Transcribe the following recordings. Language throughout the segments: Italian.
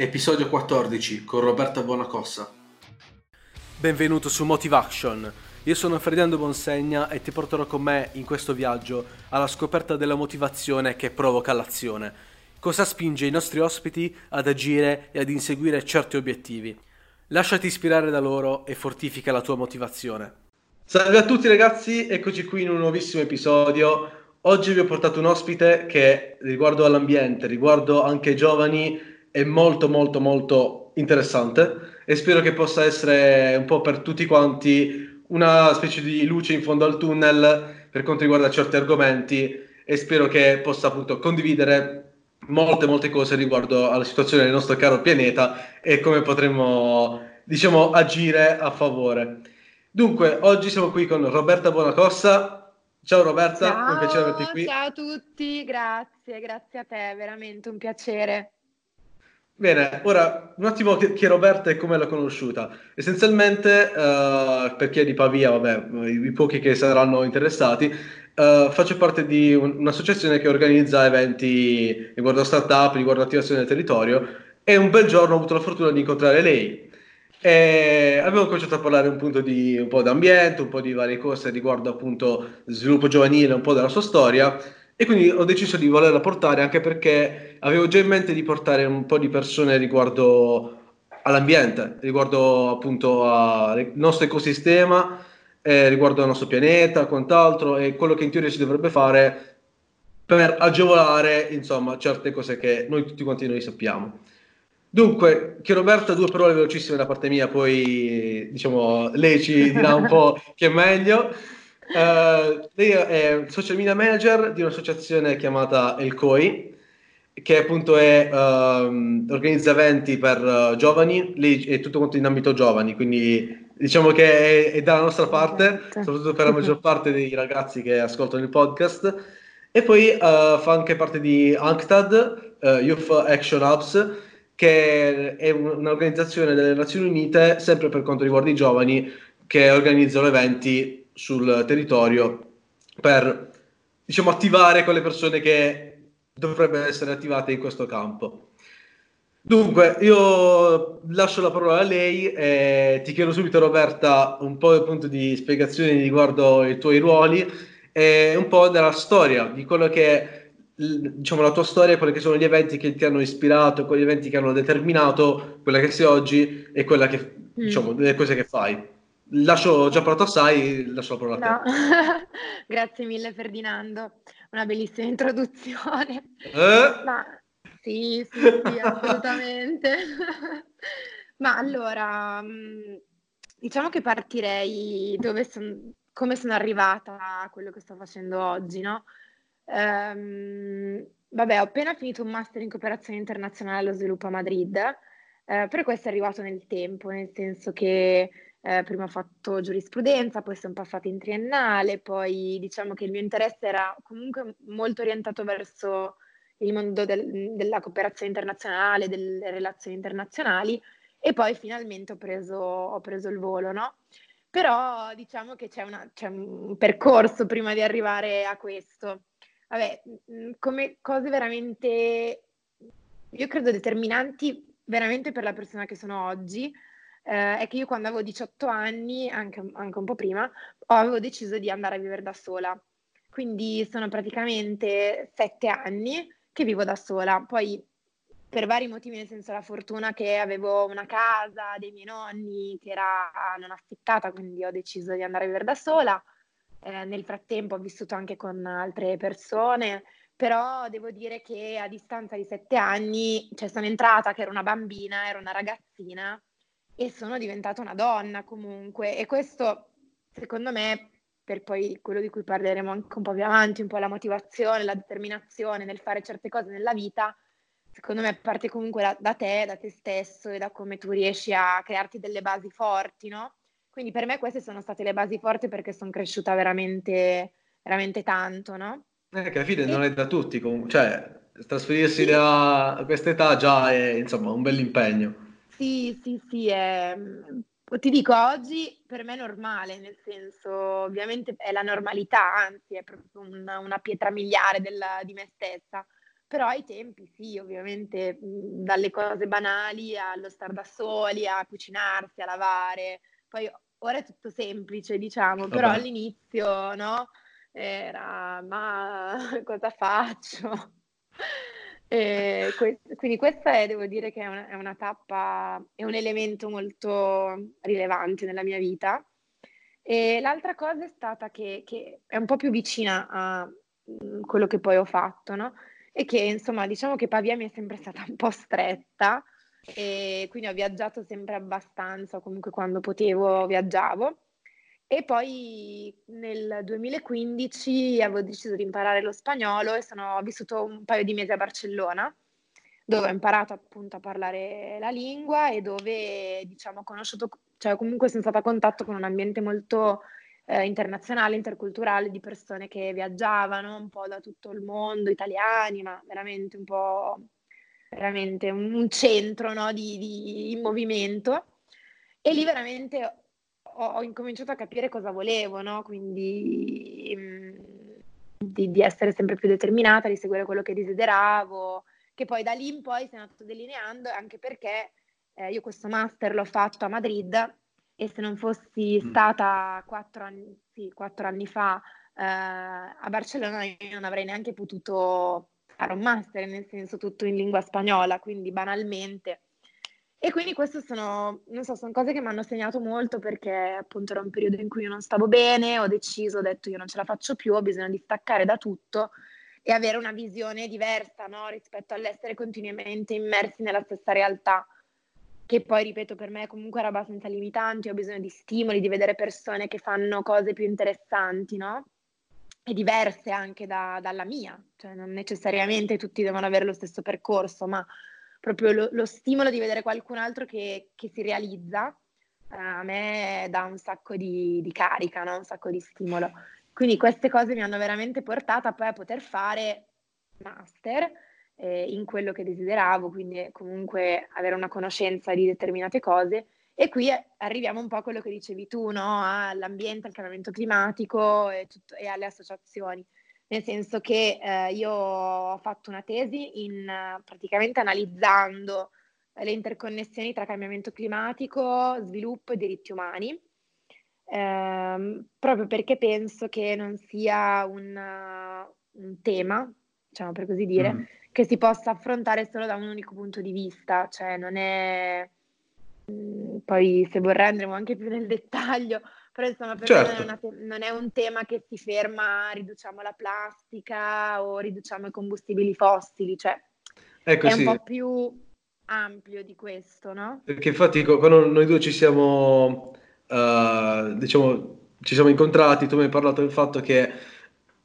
Episodio 14 con Roberta Buonacossa. Benvenuto su Motivation. Io sono Ferdinando Bonsegna e ti porterò con me in questo viaggio alla scoperta della motivazione che provoca l'azione. Cosa spinge i nostri ospiti ad agire e ad inseguire certi obiettivi. Lasciati ispirare da loro e fortifica la tua motivazione. Salve a tutti ragazzi, eccoci qui in un nuovissimo episodio. Oggi vi ho portato un ospite che riguardo all'ambiente, riguardo anche ai giovani, è molto molto molto interessante e spero che possa essere un po' per tutti quanti una specie di luce in fondo al tunnel per quanto riguarda certi argomenti e spero che possa appunto condividere molte molte cose riguardo alla situazione del nostro caro pianeta e come potremmo diciamo agire a favore. Dunque, oggi siamo qui con Roberta Buonacossa. Ciao Roberta, ciao, un piacere averti qui. Ciao a tutti, grazie, grazie a te, veramente un piacere. Bene, ora un attimo chi è Roberta e come l'ha conosciuta. Essenzialmente, uh, per chi è di Pavia, vabbè, i, i pochi che saranno interessati, uh, faccio parte di un, un'associazione che organizza eventi riguardo a startup, riguardo attivazione del territorio e un bel giorno ho avuto la fortuna di incontrare lei. E abbiamo cominciato a parlare un, di, un po' d'ambiente, un po' di varie cose riguardo appunto sviluppo giovanile, un po' della sua storia e quindi ho deciso di volerla portare anche perché avevo già in mente di portare un po' di persone riguardo all'ambiente, riguardo appunto al nostro ecosistema, eh, riguardo al nostro pianeta, quant'altro, e quello che in teoria si dovrebbe fare per agevolare, insomma, certe cose che noi tutti quanti noi sappiamo. Dunque, che Roberta, due parole velocissime da parte mia, poi diciamo lei ci dirà un po' che è meglio. Uh, lei è social media manager di un'associazione chiamata El COI, che appunto è, uh, organizza eventi per uh, giovani, lei è tutto quanto in ambito giovani, quindi diciamo che è, è dalla nostra parte, esatto. soprattutto per la maggior parte dei ragazzi che ascoltano il podcast. E poi eh, fa anche parte di ANCTAD, Youth Action Hubs, che è un'organizzazione delle Nazioni Unite, sempre per quanto riguarda i giovani, che organizzano eventi sul territorio per diciamo, attivare quelle persone che dovrebbero essere attivate in questo campo. Dunque, io lascio la parola a lei e ti chiedo subito, Roberta, un po' appunto di spiegazioni riguardo i tuoi ruoli e un po' della storia, di quello che è diciamo, la tua storia, quelli che sono gli eventi che ti hanno ispirato, quegli eventi che hanno determinato quella che sei oggi e quella che, diciamo, mm. le cose che fai. Lascio già parlato assai, lascio la parola a te. No. Grazie mille Ferdinando, una bellissima introduzione. Eh? Ma sì, sì, sì, assolutamente. Ma allora, mm, diciamo che partirei dove son, come sono arrivata a quello che sto facendo oggi, no? Um, vabbè, ho appena finito un master in cooperazione internazionale allo sviluppo a Madrid, eh, però questo è arrivato nel tempo, nel senso che eh, prima ho fatto giurisprudenza, poi sono passata in triennale, poi diciamo che il mio interesse era comunque molto orientato verso il mondo del, della cooperazione internazionale, delle relazioni internazionali e poi finalmente ho preso, ho preso il volo, no? Però diciamo che c'è, una, c'è, un percorso prima di arrivare a questo. Vabbè, come cose veramente, io credo determinanti veramente per la persona che sono oggi, eh, è che io quando avevo 18 anni, anche, anche un po' prima, avevo deciso di andare a vivere da sola. Quindi sono praticamente sette anni che vivo da sola. Poi per vari motivi, nel senso la fortuna che avevo una casa dei miei nonni che era non affittata, quindi ho deciso di andare a vivere da sola. Eh, nel frattempo ho vissuto anche con altre persone, però devo dire che a distanza di sette anni, cioè sono entrata che ero una bambina, ero una ragazzina e sono diventata una donna comunque e questo secondo me per poi quello di cui parleremo anche un po' più avanti, un po' la motivazione, la determinazione nel fare certe cose nella vita, secondo me parte comunque da, da te, da te stesso e da come tu riesci a crearti delle basi forti, no? Quindi per me queste sono state le basi forti perché sono cresciuta veramente, veramente tanto, no? Eh, che alla fine e... non è da tutti, comunque, cioè trasferirsi sì. da questa età già è insomma un bel impegno. Sì, sì, sì, è, mhmm, ti dico, oggi per me è normale, nel senso, ovviamente è la normalità, anzi è proprio una, una pietra miliare del, di me stessa, però ai tempi sì, ovviamente dalle cose banali allo star da soli, a cucinarsi, a lavare, poi ora è tutto semplice diciamo, Vabbè. però all'inizio no, era ma cosa faccio? E que- quindi questa è, devo dire che è una, è una tappa, è un elemento molto rilevante nella mia vita. E l'altra cosa è stata che, che è un po' più vicina a mh, quello che poi ho fatto, no? E che insomma, diciamo che Pavia mi è sempre stata un po' stretta e quindi ho viaggiato sempre abbastanza, comunque quando potevo viaggiavo. E poi nel 2015 avevo deciso di imparare lo spagnolo e sono, vissuto un paio di mesi a Barcellona, dove ho imparato appunto a parlare la lingua e dove diciamo ho conosciuto, cioè comunque sono stata a contatto con un ambiente molto eh, internazionale, interculturale, di persone che viaggiavano un po' da tutto il mondo, italiani, ma veramente un po' veramente un, un centro no, di, di, in movimento. E lì veramente ho, ho incominciato a capire cosa volevo, no? quindi mh, mm, di, di, essere sempre più determinata, di seguire quello che desideravo, che poi da lì in poi si è andato delineando, anche perché eh, io questo master l'ho fatto a Madrid e se non fossi mm. stata quattro anni, sì, quattro anni fa eh, a Barcellona io non avrei neanche potuto fare un master, nel senso tutto in lingua spagnola, quindi banalmente e quindi queste sono, so, sono cose che mi hanno segnato molto perché appunto era un periodo in cui io non stavo bene, ho deciso, ho detto io non ce la faccio più, ho bisogno di staccare da tutto e avere una visione diversa no? rispetto all'essere continuamente immersi nella stessa realtà, che poi, ripeto, per me comunque era abbastanza limitante, ho bisogno di stimoli, di vedere persone che fanno cose più interessanti, no? E diverse anche da, dalla mia, cioè non necessariamente tutti devono avere lo stesso percorso, ma proprio lo, lo stimolo di vedere qualcun altro che, che si realizza, eh, a me dà un sacco di, di carica, no? un sacco di stimolo. Quindi queste cose mi hanno veramente portata poi a poter fare master eh, in quello che desideravo, quindi comunque avere una conoscenza di determinate cose. E qui arriviamo un po' a quello che dicevi tu, no? all'ambiente, al cambiamento climatico e, tutto, e alle associazioni nel senso che eh, io ho fatto una tesi in, praticamente analizzando le interconnessioni tra cambiamento climatico, sviluppo e diritti umani, ehm, proprio perché penso che non sia un, un tema, diciamo per così dire, mm. che si possa affrontare solo da un unico punto di vista, cioè non è... Mm, poi se vorrei andremo anche più nel dettaglio, però insomma per certo. me non è, non è, un tema che si ferma, riduciamo la plastica o riduciamo i combustibili fossili, cioè ecco, è sì. un po' più ampio di questo, no? Perché infatti quando noi due ci siamo, uh, diciamo, ci siamo incontrati, tu mi hai parlato del fatto che,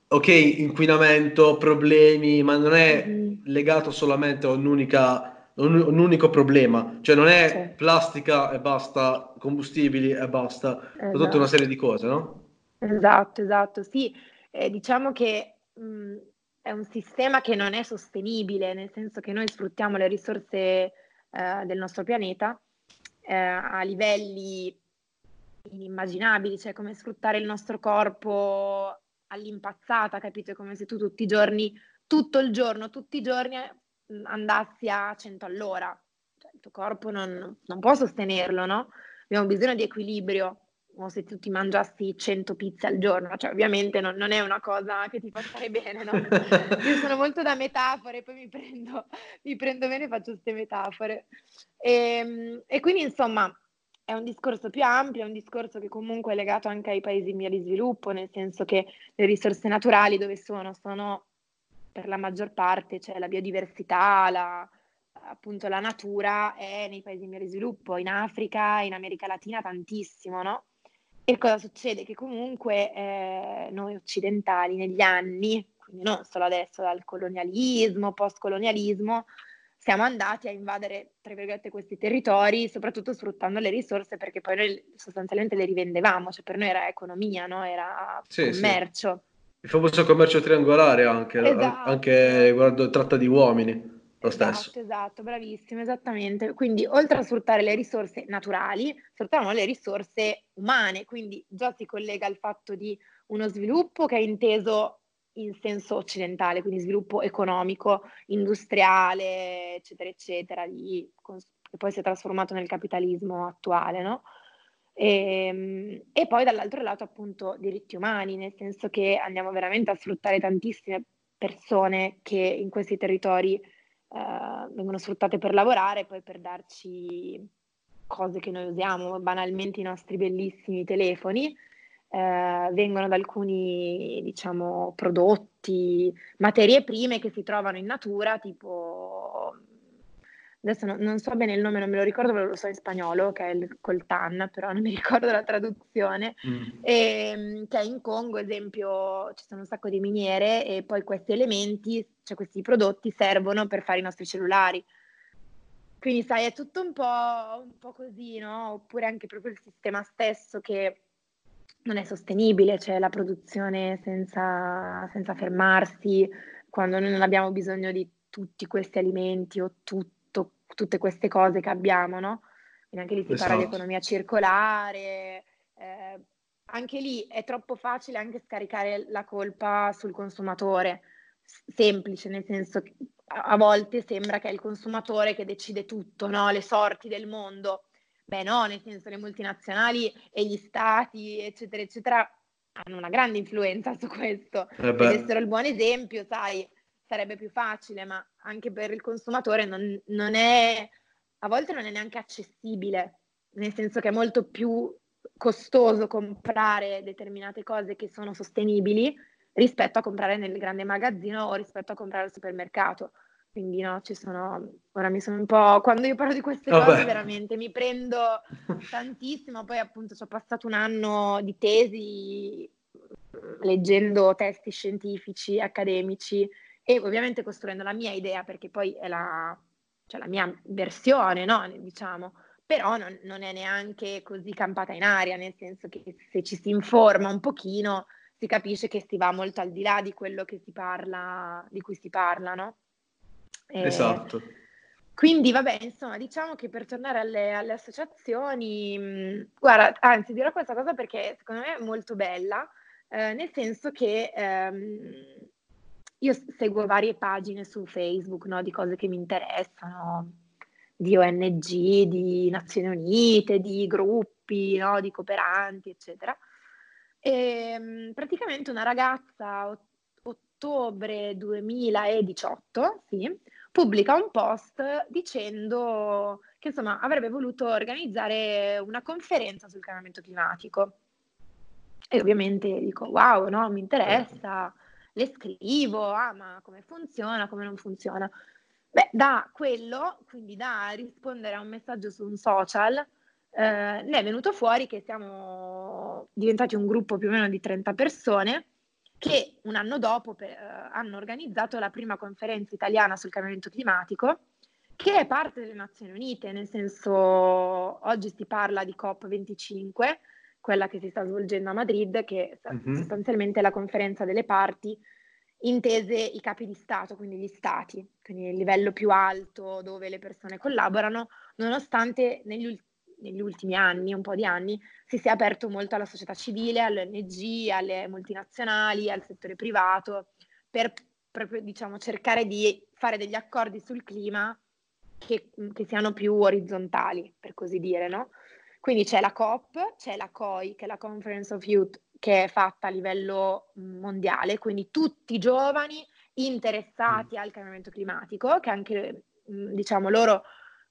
ok, inquinamento, problemi, ma non è mm-hmm. legato solamente a un'unica un, un, unico problema, cioè non è sì. plastica e basta, combustibili e basta, esatto. tutta una serie di cose, no? Esatto, esatto, sì, eh, diciamo che mh, è un sistema che non è sostenibile, nel senso che noi sfruttiamo le risorse eh, del nostro pianeta eh, a livelli inimmaginabili, cioè come sfruttare il nostro corpo all'impazzata, capito? Come se tu tutti i giorni, tutto il giorno, tutti i giorni andassi a 100 all'ora. Cioè, il tuo corpo non, non, può sostenerlo, no? Abbiamo bisogno di equilibrio. O se tu ti mangiassi 100 pizze al giorno, cioè ovviamente non, non è una cosa che ti fa stare bene, no? Io sono molto da metafore, poi mi prendo, mi prendo bene e faccio queste metafore. E, ehm, e quindi insomma è un discorso più ampio, è un discorso che comunque è legato anche ai paesi in via di sviluppo, nel senso che le risorse naturali dove sono sono per la maggior parte, cioè la biodiversità, la, appunto la natura è nei paesi in via di sviluppo, in Africa, in America Latina tantissimo, no? E cosa succede? Che comunque eh, noi occidentali negli anni, quindi non solo adesso dal colonialismo, post-colonialismo, siamo andati a invadere, tra virgolette, questi territori, soprattutto sfruttando le risorse perché poi noi sostanzialmente le rivendevamo, cioè per noi era economia, no? era sì, commercio. Sì. Il famoso commercio triangolare anche, esatto. anche guardo tratta di uomini, lo esatto, stesso. Esatto, bravissimo, esattamente. Quindi oltre a sfruttare le risorse naturali, sfruttiamo le risorse umane, quindi già si collega al fatto di uno sviluppo che è inteso in senso occidentale, quindi sviluppo economico, industriale, eccetera, eccetera, di, che poi si è trasformato nel capitalismo attuale, no? E, ehm, e, poi dall'altro lato appunto diritti umani, nel senso che andiamo veramente a sfruttare tantissime persone che in questi territori eh, vengono sfruttate per lavorare, poi per darci cose che noi usiamo, banalmente i nostri bellissimi telefoni, eh, vengono da alcuni, diciamo, prodotti, materie prime che si trovano in natura, tipo, adesso no, non so bene il nome, non me lo ricordo, lo so in spagnolo, che è il coltan, però non mi ricordo la traduzione, mm. e, ehm, che in Congo, esempio, ci sono un sacco di miniere e poi questi elementi, cioè questi prodotti servono per fare i nostri cellulari. Quindi sai, è tutto un po', un po' così, no? Oppure anche proprio il sistema stesso che non è sostenibile, cioè la produzione senza, senza fermarsi, quando noi non abbiamo bisogno di tutti questi alimenti o tutto, tutte queste cose che abbiamo, no? Quindi anche lì si esatto. parla di esatto. economia circolare, eh, anche lì è troppo facile anche scaricare la colpa sul consumatore, semplice, nel senso che a volte sembra che è il consumatore che decide tutto, no? Le sorti del mondo. Beh no, nel senso le multinazionali e gli stati, eccetera, eccetera, hanno una grande influenza su questo. Eh Se avessero il buon esempio, sai, sarebbe più facile, ma anche per il consumatore non, non è, a volte non è neanche accessibile, nel senso che è molto più costoso comprare determinate cose che sono sostenibili rispetto a comprare nel grande magazzino o rispetto a comprare al supermercato. Quindi no, ci sono, ora mi sono un po', quando io parlo di queste Vabbè. cose veramente mi prendo tantissimo, poi appunto ci ho passato un anno di tesi leggendo testi scientifici, accademici e ovviamente costruendo la mia idea perché poi è la, cioè la mia versione, no? diciamo, però non, non, è neanche così campata in aria, nel senso che se ci si informa un pochino si capisce che si va molto al di là di quello che si parla, di cui si parla, no? Eh, esatto. Quindi, vabbè, insomma, diciamo che per tornare alle, alle associazioni, mh, guarda, anzi, dirò questa cosa perché secondo me è molto bella, eh, nel senso che ehm, io seguo varie pagine su Facebook, no, di cose che mi interessano, di ONG, di Nazioni Unite, di gruppi, no, di cooperanti, eccetera. E mh, praticamente una ragazza, ottobre 2018, sì, pubblica un post dicendo che insomma avrebbe voluto organizzare una conferenza sul cambiamento climatico. E ovviamente dico, wow, no, mi interessa, le scrivo, ah, ma come funziona, come non funziona. Beh, da quello, quindi da rispondere a un messaggio su un social, eh, ne è venuto fuori che siamo diventati un gruppo più o meno di 30 persone che un anno dopo per, uh, hanno organizzato la prima conferenza italiana sul cambiamento climatico, che è parte delle Nazioni Unite, nel senso oggi si parla di COP25, quella che si sta svolgendo a Madrid, che mm-hmm. sostanzialmente è la conferenza delle parti, intese i capi di Stato, quindi gli Stati, quindi il livello più alto dove le persone collaborano, nonostante negli ultimi negli ultimi anni, un po' di anni, si sia aperto molto alla società civile, alle ONG, alle multinazionali, al settore privato, per proprio diciamo, cercare di fare degli accordi sul clima che, che siano più orizzontali, per così dire, no? Quindi c'è la COP, c'è la COI, che è la Conference of Youth, che è fatta a livello mondiale, quindi tutti i giovani interessati al cambiamento climatico, che anche, diciamo, loro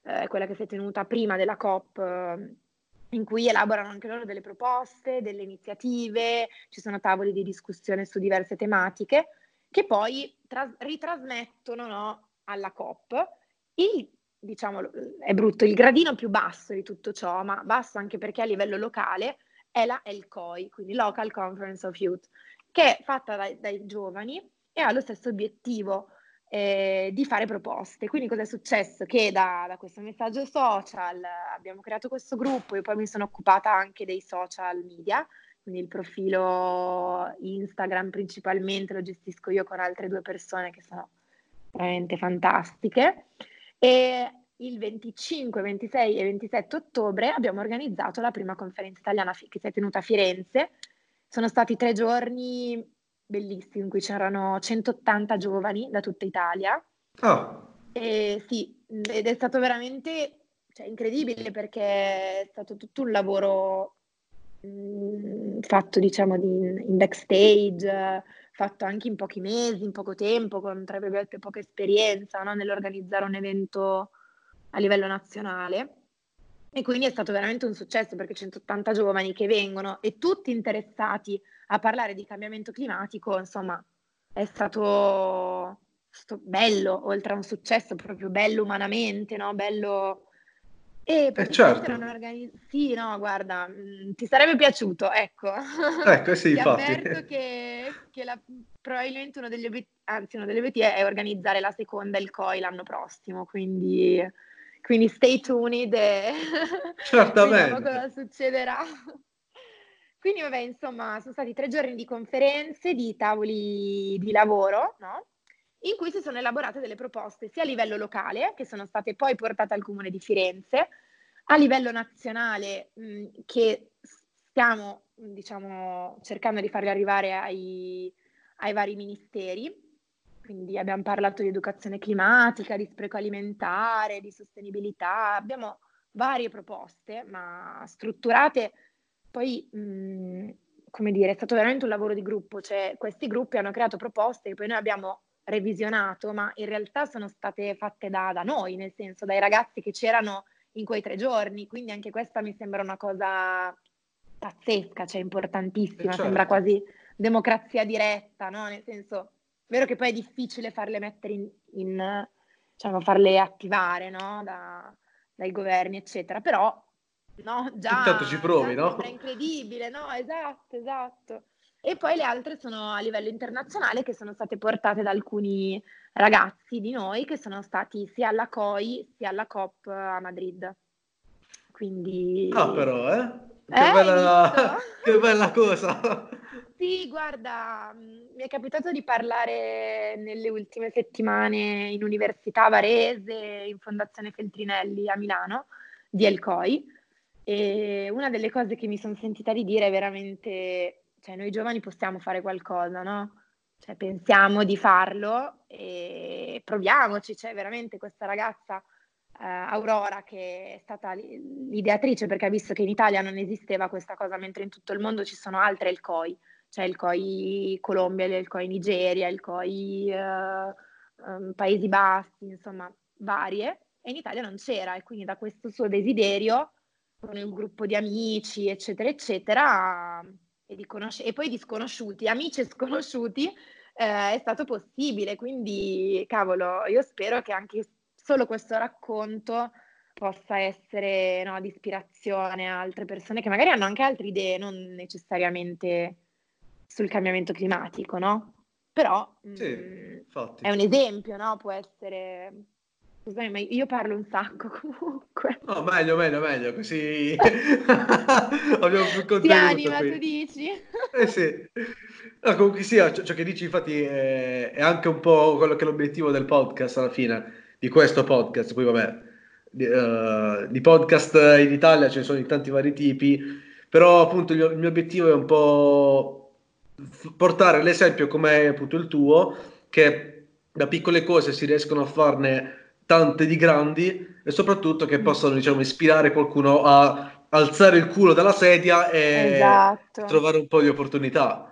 eh, quella che si è tenuta prima della COP, eh, in cui elaborano anche loro delle proposte, delle iniziative, ci sono tavoli di discussione su diverse tematiche, che poi tras- ritrasmettono no, alla COP. Il, diciamo, è brutto, il gradino più basso di tutto ciò, ma basso anche perché a livello locale, è la LCOI, quindi Local Conference of Youth, che è fatta dai, dai giovani e ha lo stesso obiettivo eh, di fare proposte. Quindi cosa è successo? Che da, da, questo messaggio social abbiamo creato questo gruppo, io poi mi sono occupata anche dei social media, quindi il profilo Instagram principalmente lo gestisco io con altre due persone che sono veramente fantastiche. E il 25, 26 e 27 ottobre abbiamo organizzato la prima conferenza italiana che si è tenuta a Firenze. Sono stati tre giorni bellissimo in cui c'erano 180 giovani da tutta Italia. Oh. E sì, ed è stato veramente cioè, incredibile perché è stato tutto un lavoro mh, mm, fatto, diciamo, di, in backstage, fatto anche in pochi mesi, in poco tempo, con tra virgolette poca esperienza no? nell'organizzare un evento a livello nazionale. E quindi è stato veramente un successo perché 180 giovani che vengono e tutti interessati a parlare di cambiamento climatico, insomma, è stato, stato bello, oltre a un successo proprio bello umanamente, no? bello e eh certo. organi- sì, no, guarda, mh, mm, ti sarebbe piaciuto, ecco. Ecco, sì, ti infatti. avverto che, che la, probabilmente uno degli obiettivi, anzi uno degli obiettivi è organizzare la seconda, il COI, l'anno prossimo, quindi, quindi stay tuned e Certamente. vediamo cosa succederà. Quindi vabbè, insomma, sono stati tre giorni di conferenze, di tavoli di lavoro, no? In cui si sono elaborate delle proposte sia a livello locale, che sono state poi portate al Comune di Firenze, a livello nazionale, mh, che stiamo diciamo, cercando di farle arrivare ai, ai vari ministeri. Quindi abbiamo parlato di educazione climatica, di spreco alimentare, di sostenibilità, abbiamo varie proposte, ma strutturate. Poi, mh, come dire, è stato veramente un lavoro di gruppo, cioè questi gruppi hanno creato proposte che poi noi abbiamo revisionato, ma in realtà sono state fatte da, da noi, nel senso dai ragazzi che c'erano in quei tre giorni, quindi anche questa mi sembra una cosa pazzesca, cioè importantissima, certo. sembra quasi democrazia diretta, no? Nel senso, è vero che poi è difficile farle mettere in, in diciamo, farle attivare, no? Da, dai governi, eccetera, però, no? Già, Intanto ci provi, no? È incredibile, no? Esatto, esatto. E poi le altre sono a livello internazionale che sono state portate da alcuni ragazzi di noi che sono stati sia alla COI sia alla COP a Madrid. Quindi... Ah però, eh? Che, eh, bella, che bella cosa! Sì, guarda, mm, mi è capitato di parlare nelle ultime settimane in Università Varese, in Fondazione Feltrinelli a Milano, di Elcoi, e una delle cose che mi sono sentita di dire è veramente cioè noi giovani possiamo fare qualcosa, no? Cioè pensiamo di farlo e proviamoci, c'è veramente questa ragazza eh, Aurora che è stata l'ideatrice perché ha visto che in Italia non esisteva questa cosa, mentre in tutto il mondo ci sono altre il COI, cioè il COI Colombia, il COI Nigeria, il COI eh, um, Paesi Bassi, insomma varie, e in Italia non c'era. E quindi da questo suo desiderio con un gruppo di amici, eccetera, eccetera, e, di conosc- e poi di sconosciuti, amici e sconosciuti, eh, è stato possibile. Quindi, cavolo, io spero che anche solo questo racconto possa essere no, di ispirazione a altre persone che magari hanno anche altre idee, non necessariamente sul cambiamento climatico, no? Però sì, mh, mm, è un esempio, no? Può essere Scusami, ma io parlo un sacco comunque. No, meglio, meglio, meglio, così abbiamo più contenuto. Ti anima, qui. tu dici? Eh sì. No, comunque sia, ciò, ciò, che dici infatti è, è, anche un po' quello che è l'obiettivo del podcast alla fine, di questo podcast. Poi vabbè, di, uh, di podcast in Italia ce ne sono di tanti vari tipi, però appunto il mio, il mio obiettivo è un po' portare l'esempio come appunto il tuo, che da piccole cose si riescono a farne tante di grandi e soprattutto che mm. possano diciamo, ispirare qualcuno a alzare il culo dalla sedia e esatto. trovare un po' di opportunità.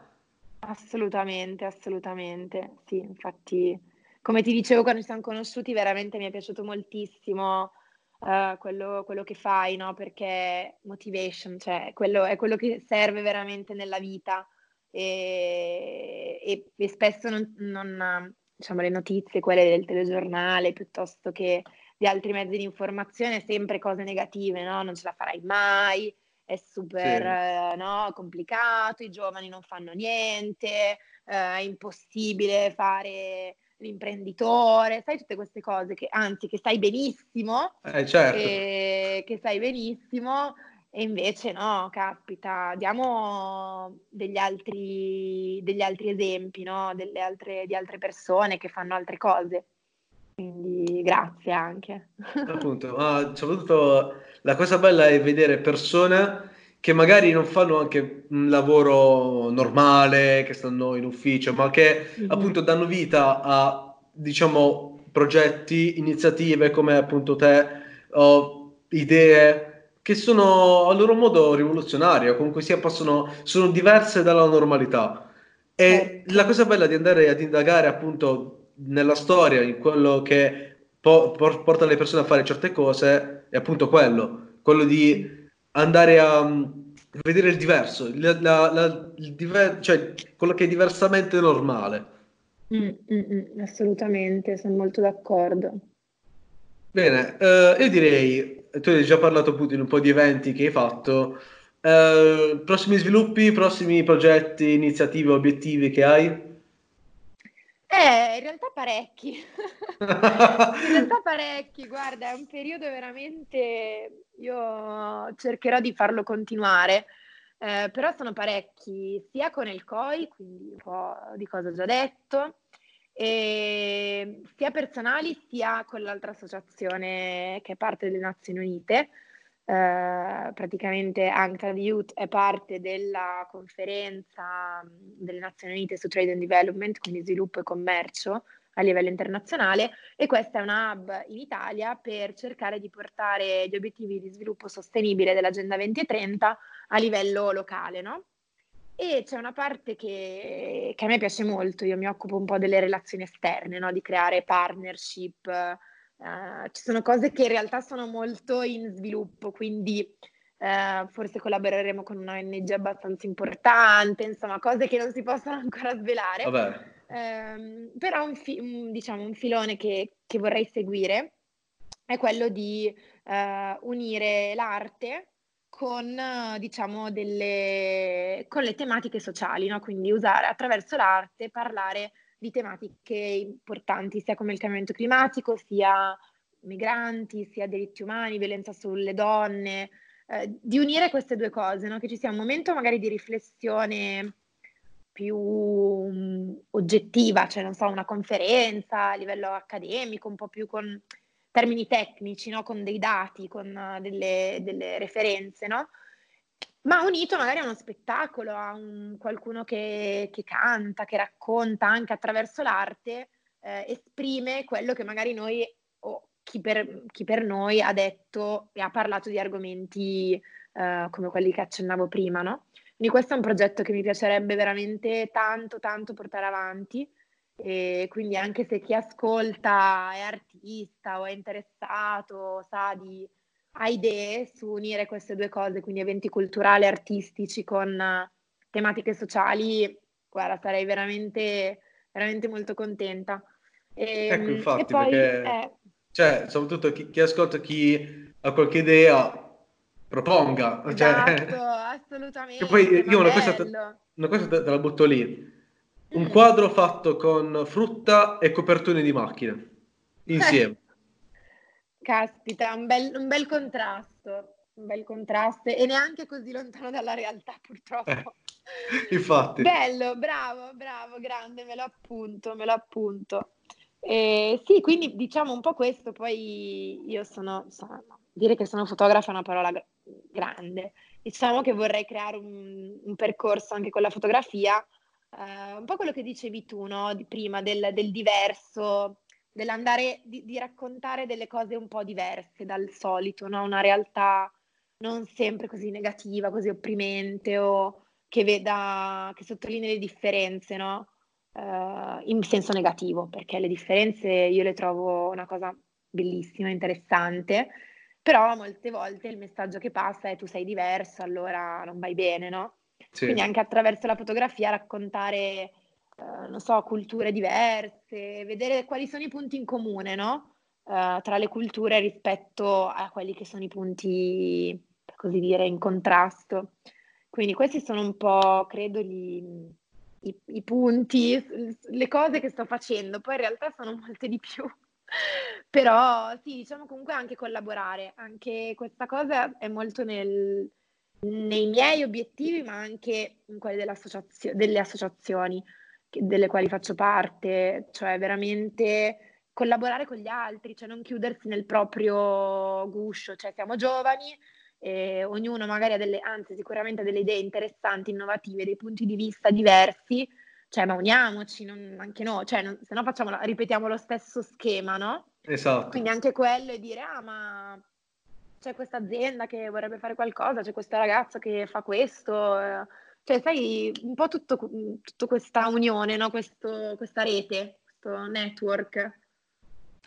Assolutamente, assolutamente. Sì, infatti, come ti dicevo quando ci siamo conosciuti, veramente mi è piaciuto moltissimo uh, quello, quello, che fai, no? Perché motivation, cioè quello, è quello che serve veramente nella vita e, e, e spesso non, non diciamo, le notizie, quelle del telegiornale, piuttosto che di altri mezzi di informazione, sempre cose negative, no? Non ce la farai mai, è super sì. eh, no, complicato, i giovani non fanno niente, eh, è impossibile fare l'imprenditore, sai tutte queste cose che anzi che sai benissimo, eh, certo. che, che sai benissimo, e invece no, caspita, diamo degli altri, degli altri esempi, no? Delle altre, di altre persone che fanno altre cose. Quindi grazie anche. Appunto, ma soprattutto la cosa bella è vedere persone che magari non fanno anche un lavoro normale, che stanno in ufficio, ma che mm-hmm. appunto danno vita a, diciamo, progetti, iniziative come appunto te, o idee che sono a loro modo rivoluzionarie, o comunque sia possono, sono diverse dalla normalità. E certo. la cosa bella di andare ad indagare appunto nella storia, in quello che po- porta le persone a fare certe cose, è appunto quello, quello di andare a um, vedere il diverso, la, la, la, il diver- cioè quello che è diversamente normale. Mm, mm, mm, assolutamente, sono molto d'accordo. Bene, eh, io direi, tu hai già parlato appunto in un po' di eventi che hai fatto, eh, prossimi sviluppi, prossimi progetti, iniziative, obiettivi che hai? Eh, in realtà parecchi. in realtà parecchi, guarda, è un periodo veramente... Io cercherò di farlo continuare, eh, però sono parecchi, sia con il COI, quindi un po' di cosa ho già detto, sia personali sia con l'altra associazione che è parte delle Nazioni Unite. Uh, praticamente UNCTAD Youth è parte della conferenza delle Nazioni Unite su Trade and Development, quindi sviluppo e commercio a livello internazionale e questa è una hub in Italia per cercare di portare gli obiettivi di sviluppo sostenibile dell'Agenda 2030 a livello locale, no? E c'è una parte che, che, a me piace molto, io mi occupo un po' delle relazioni esterne, no? di creare partnership, uh, ci sono cose che in realtà sono molto in sviluppo, quindi uh, forse collaboreremo con una ONG abbastanza importante, insomma cose che non si possono ancora svelare. Um, però un, fi- un, diciamo, un filone che, che, vorrei seguire è quello di uh, unire l'arte con, diciamo, delle, con le tematiche sociali, no? quindi usare attraverso l'arte parlare di tematiche importanti, sia come il cambiamento climatico, sia migranti, sia diritti umani, violenza sulle donne, eh, di unire queste due cose, no? che ci sia un momento magari di riflessione più um, oggettiva, cioè non so, una conferenza a livello accademico, un po' più con termini tecnici, no? con dei dati, con uh, delle, delle, referenze, no? ma unito magari a uno spettacolo, a un, qualcuno che, che, canta, che racconta anche attraverso l'arte, eh, esprime quello che magari noi o chi per, chi per, noi ha detto e ha parlato di argomenti eh, come quelli che accennavo prima. No? Quindi questo è un progetto che mi piacerebbe veramente tanto, tanto portare avanti e quindi anche se chi ascolta è artista o è interessato, sa di, ha idee su unire queste due cose, quindi eventi culturali e artistici con tematiche sociali, guarda, sarei veramente, veramente molto contenta. E, ecco, infatti, poi, perché, eh, cioè, soprattutto chi, chi, ascolta, chi ha qualche idea, proponga. Cioè, esatto, cioè, assolutamente. E poi io una cosa, una cosa te la butto lì un quadro fatto con frutta e copertoni di macchine insieme. Caspita, un bel, un bel, contrasto, un bel contrasto e neanche così lontano dalla realtà purtroppo. Eh, infatti. Bello, bravo, bravo, grande, me lo appunto, me lo appunto. Eh, sì, quindi diciamo un po' questo, poi io sono, sono dire che sono fotografa è una parola grande, diciamo che vorrei creare un, un percorso anche con la fotografia eh, un po' quello che dicevi tu, no? Di prima, del, del diverso, dell'andare, di, di, raccontare delle cose un po' diverse dal solito, no? Una realtà non sempre così negativa, così opprimente o che veda, che sottolinei le differenze, no? Uh, in senso negativo, perché le differenze io le trovo una cosa bellissima, interessante, però molte volte il messaggio che passa è tu sei diverso, allora non vai bene, no? Sì. Quindi anche attraverso la fotografia raccontare, eh, non so, culture diverse, vedere quali sono i punti in comune, no? Uh, tra le culture rispetto a quelli che sono i punti, per così dire, in contrasto. Quindi questi sono un po', credo, gli, i, i, punti, le cose che sto facendo. Poi in realtà sono molte di più. Però sì, diciamo comunque anche collaborare. Anche questa cosa è molto nel, nei miei obiettivi, ma anche in quelli delle associazioni delle quali faccio parte, cioè veramente collaborare con gli altri, cioè non chiudersi nel proprio guscio, cioè siamo giovani, e ognuno magari ha delle, anzi sicuramente ha delle idee interessanti, innovative, dei punti di vista diversi, cioè ma uniamoci, non, anche noi, cioè, non, se no facciamo, ripetiamo lo stesso schema, no? Esatto. Quindi anche quello è dire, ah ma c'è questa azienda che vorrebbe fare qualcosa, c'è questa ragazza che fa questo, eh. cioè sai, un po' tutto, tutta questa unione, no? questo, questa rete, questo network.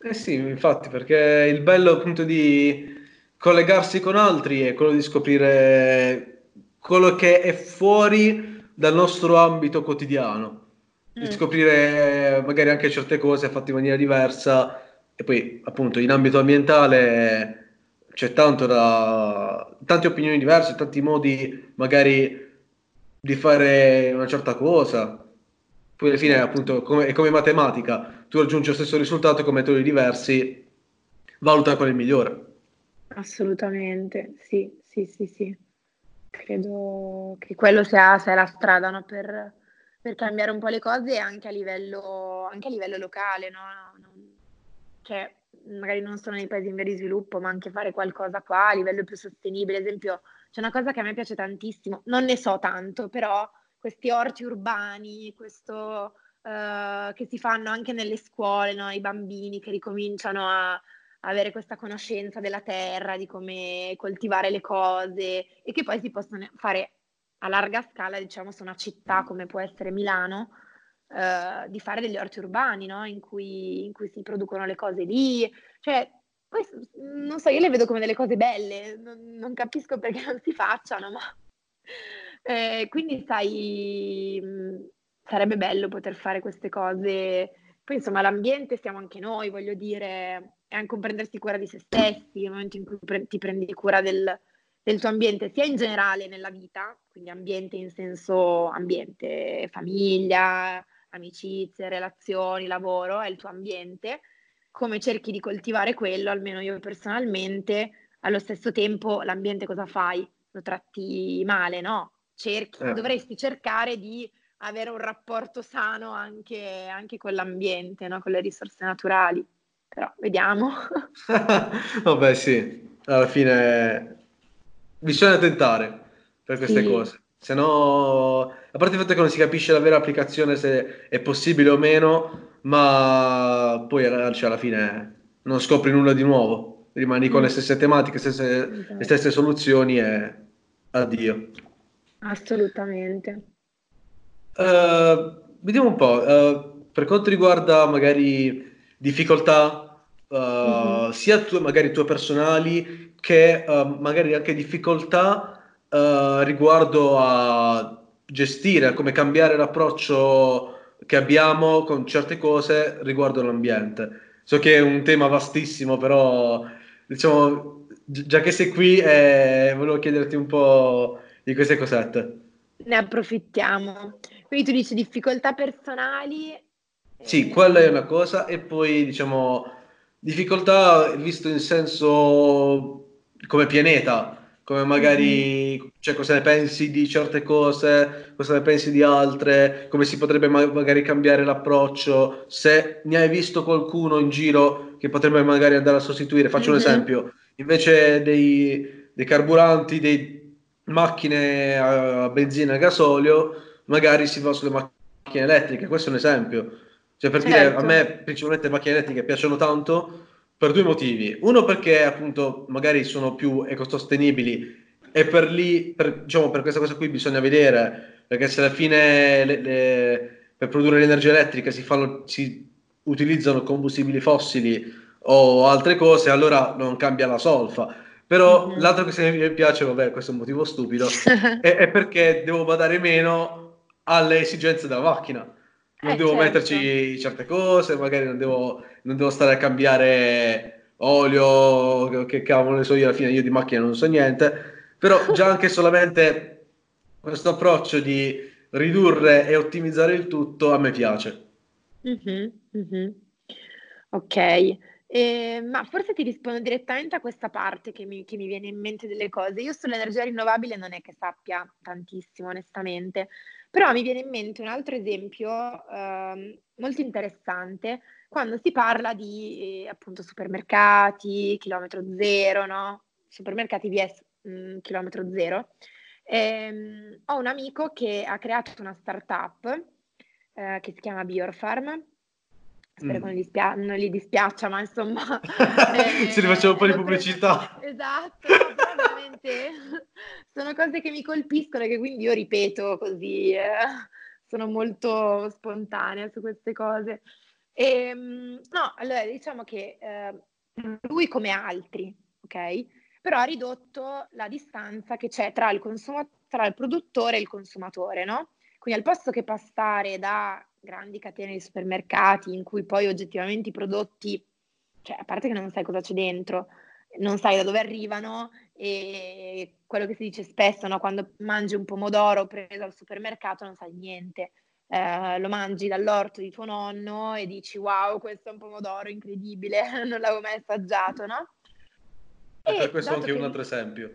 Eh sì, infatti, perché il bello appunto di collegarsi con altri è quello di scoprire quello che è fuori dal nostro ambito quotidiano, mm. di scoprire magari anche certe cose fatte in maniera diversa e poi appunto in ambito ambientale c'è tanto da tante opinioni diverse, tanti modi magari di fare una certa cosa. Poi alla fine appunto come, è come matematica, tu raggiungi lo stesso risultato con metodi diversi, valuta qual è il migliore. Assolutamente, sì, sì, sì, sì. Credo che quello sia, sia la strada no? per, per, cambiare un po' le cose anche a livello, anche a livello locale, no? Cioè, magari non solo nei paesi in via di sviluppo, ma anche fare qualcosa qua a livello più sostenibile. Ad esempio, c'è una cosa che a me piace tantissimo, non ne so tanto, però questi orti urbani, questo uh, che si fanno anche nelle scuole, no? i bambini che ricominciano a avere questa conoscenza della terra, di come coltivare le cose e che poi si possono fare a larga scala, diciamo, su una città come può essere Milano, eh, di fare degli orti urbani, no? in, cui, in, cui, si producono le cose lì. Cioè, poi, non so, io le vedo come delle cose belle, non, non capisco perché non si facciano, ma... Eh, quindi, sai, sarebbe bello poter fare queste cose. Poi, insomma, l'ambiente siamo anche noi, voglio dire, è anche un prendersi cura di se stessi, nel momento in cui pre- ti prendi cura del, del, tuo ambiente, sia in generale nella vita, quindi ambiente in senso ambiente, famiglia, amicizie, relazioni, lavoro, è il tuo ambiente, come cerchi di coltivare quello, almeno io personalmente, allo stesso tempo l'ambiente cosa fai? Lo tratti male, no? Cerchi, eh. dovresti cercare di avere un rapporto sano anche, anche con l'ambiente, no? con le risorse naturali però vediamo. Vabbè sì, alla fine bisogna tentare per queste sì. cose, se no, a parte il fatto che non si capisce la vera applicazione se è possibile o meno, ma poi cioè, alla fine non scopri nulla di nuovo, rimani con le mm. stesse tematiche, le stesse, esatto. le stesse soluzioni e addio. Assolutamente. Uh, vediamo un po', uh, per quanto riguarda magari difficoltà uh, mm-hmm. sia tue, magari tue personali che magari anche difficoltà riguardo a gestire, come cambiare l'approccio che abbiamo con certe cose riguardo all'ambiente. So che è un tema vastissimo, però diciamo, già che sei qui, eh, volevo chiederti un po' di queste cosette. Ne approfittiamo. Quindi tu dici difficoltà personali sì, quella è una cosa e poi diciamo difficoltà visto in senso come pianeta, come magari mm-hmm. cioè, cosa ne pensi di certe cose, cosa ne pensi di altre, come si potrebbe ma- magari cambiare l'approccio, se ne hai visto qualcuno in giro che potrebbe magari andare a sostituire, faccio mm-hmm. un esempio, invece dei, dei carburanti, dei macchine a benzina e gasolio, magari si va sulle macchine elettriche, questo è un esempio. Cioè, per certo. dire, a me principalmente le macchine elettriche piacciono tanto per due motivi. Uno perché appunto magari sono più ecosostenibili e per lì, per, diciamo, per questa cosa qui bisogna vedere, perché se alla fine le, le, per produrre l'energia elettrica si, fanno, si utilizzano combustibili fossili o altre cose, allora non cambia la solfa. Però mm-hmm. l'altra cosa che mi piace, vabbè, questo è un motivo stupido, è, è perché devo badare meno alle esigenze della macchina non eh, devo certo. metterci certe cose, magari non devo, non devo stare a cambiare olio, che cavolo ne so io, alla fine io di macchina non so niente, però già anche solamente questo approccio di ridurre e ottimizzare il tutto a me piace. Mm-hmm, mm-hmm. Ok, eh, ma forse ti rispondo direttamente a questa parte che mi, che mi, viene in mente delle cose. Io sull'energia rinnovabile non è che sappia tantissimo, onestamente, però mi viene in mente un altro esempio eh, molto interessante quando si parla di eh, appunto supermercati, chilometro zero, no? Supermercati vs, mh, mm, chilometro zero. E, ehm, ho un amico che ha creato una startup eh, che si chiama Biorfarm. Spero mm. che non gli, spia- non gli dispiaccia, ma insomma... eh, si rifaceva un po' di pubblicità. Esatto, veramente sono cose che mi colpiscono e che quindi io ripeto così, eh, sono molto spontanea su queste cose. E, ehm, no, allora diciamo che eh, lui come altri, ok? Però ha ridotto la distanza che c'è tra il, consuma- tra il produttore e il consumatore, no? Quindi al posto che passare da grandi catene di supermercati in cui poi oggettivamente i prodotti, cioè a parte che non sai cosa c'è dentro, non sai da dove arrivano e quello che si dice spesso, no? quando mangi un pomodoro preso al supermercato non sai niente. Eh, lo mangi dall'orto di tuo nonno e dici wow, questo è un pomodoro incredibile, non l'avevo mai assaggiato, no? E per questo anche che... un altro esempio.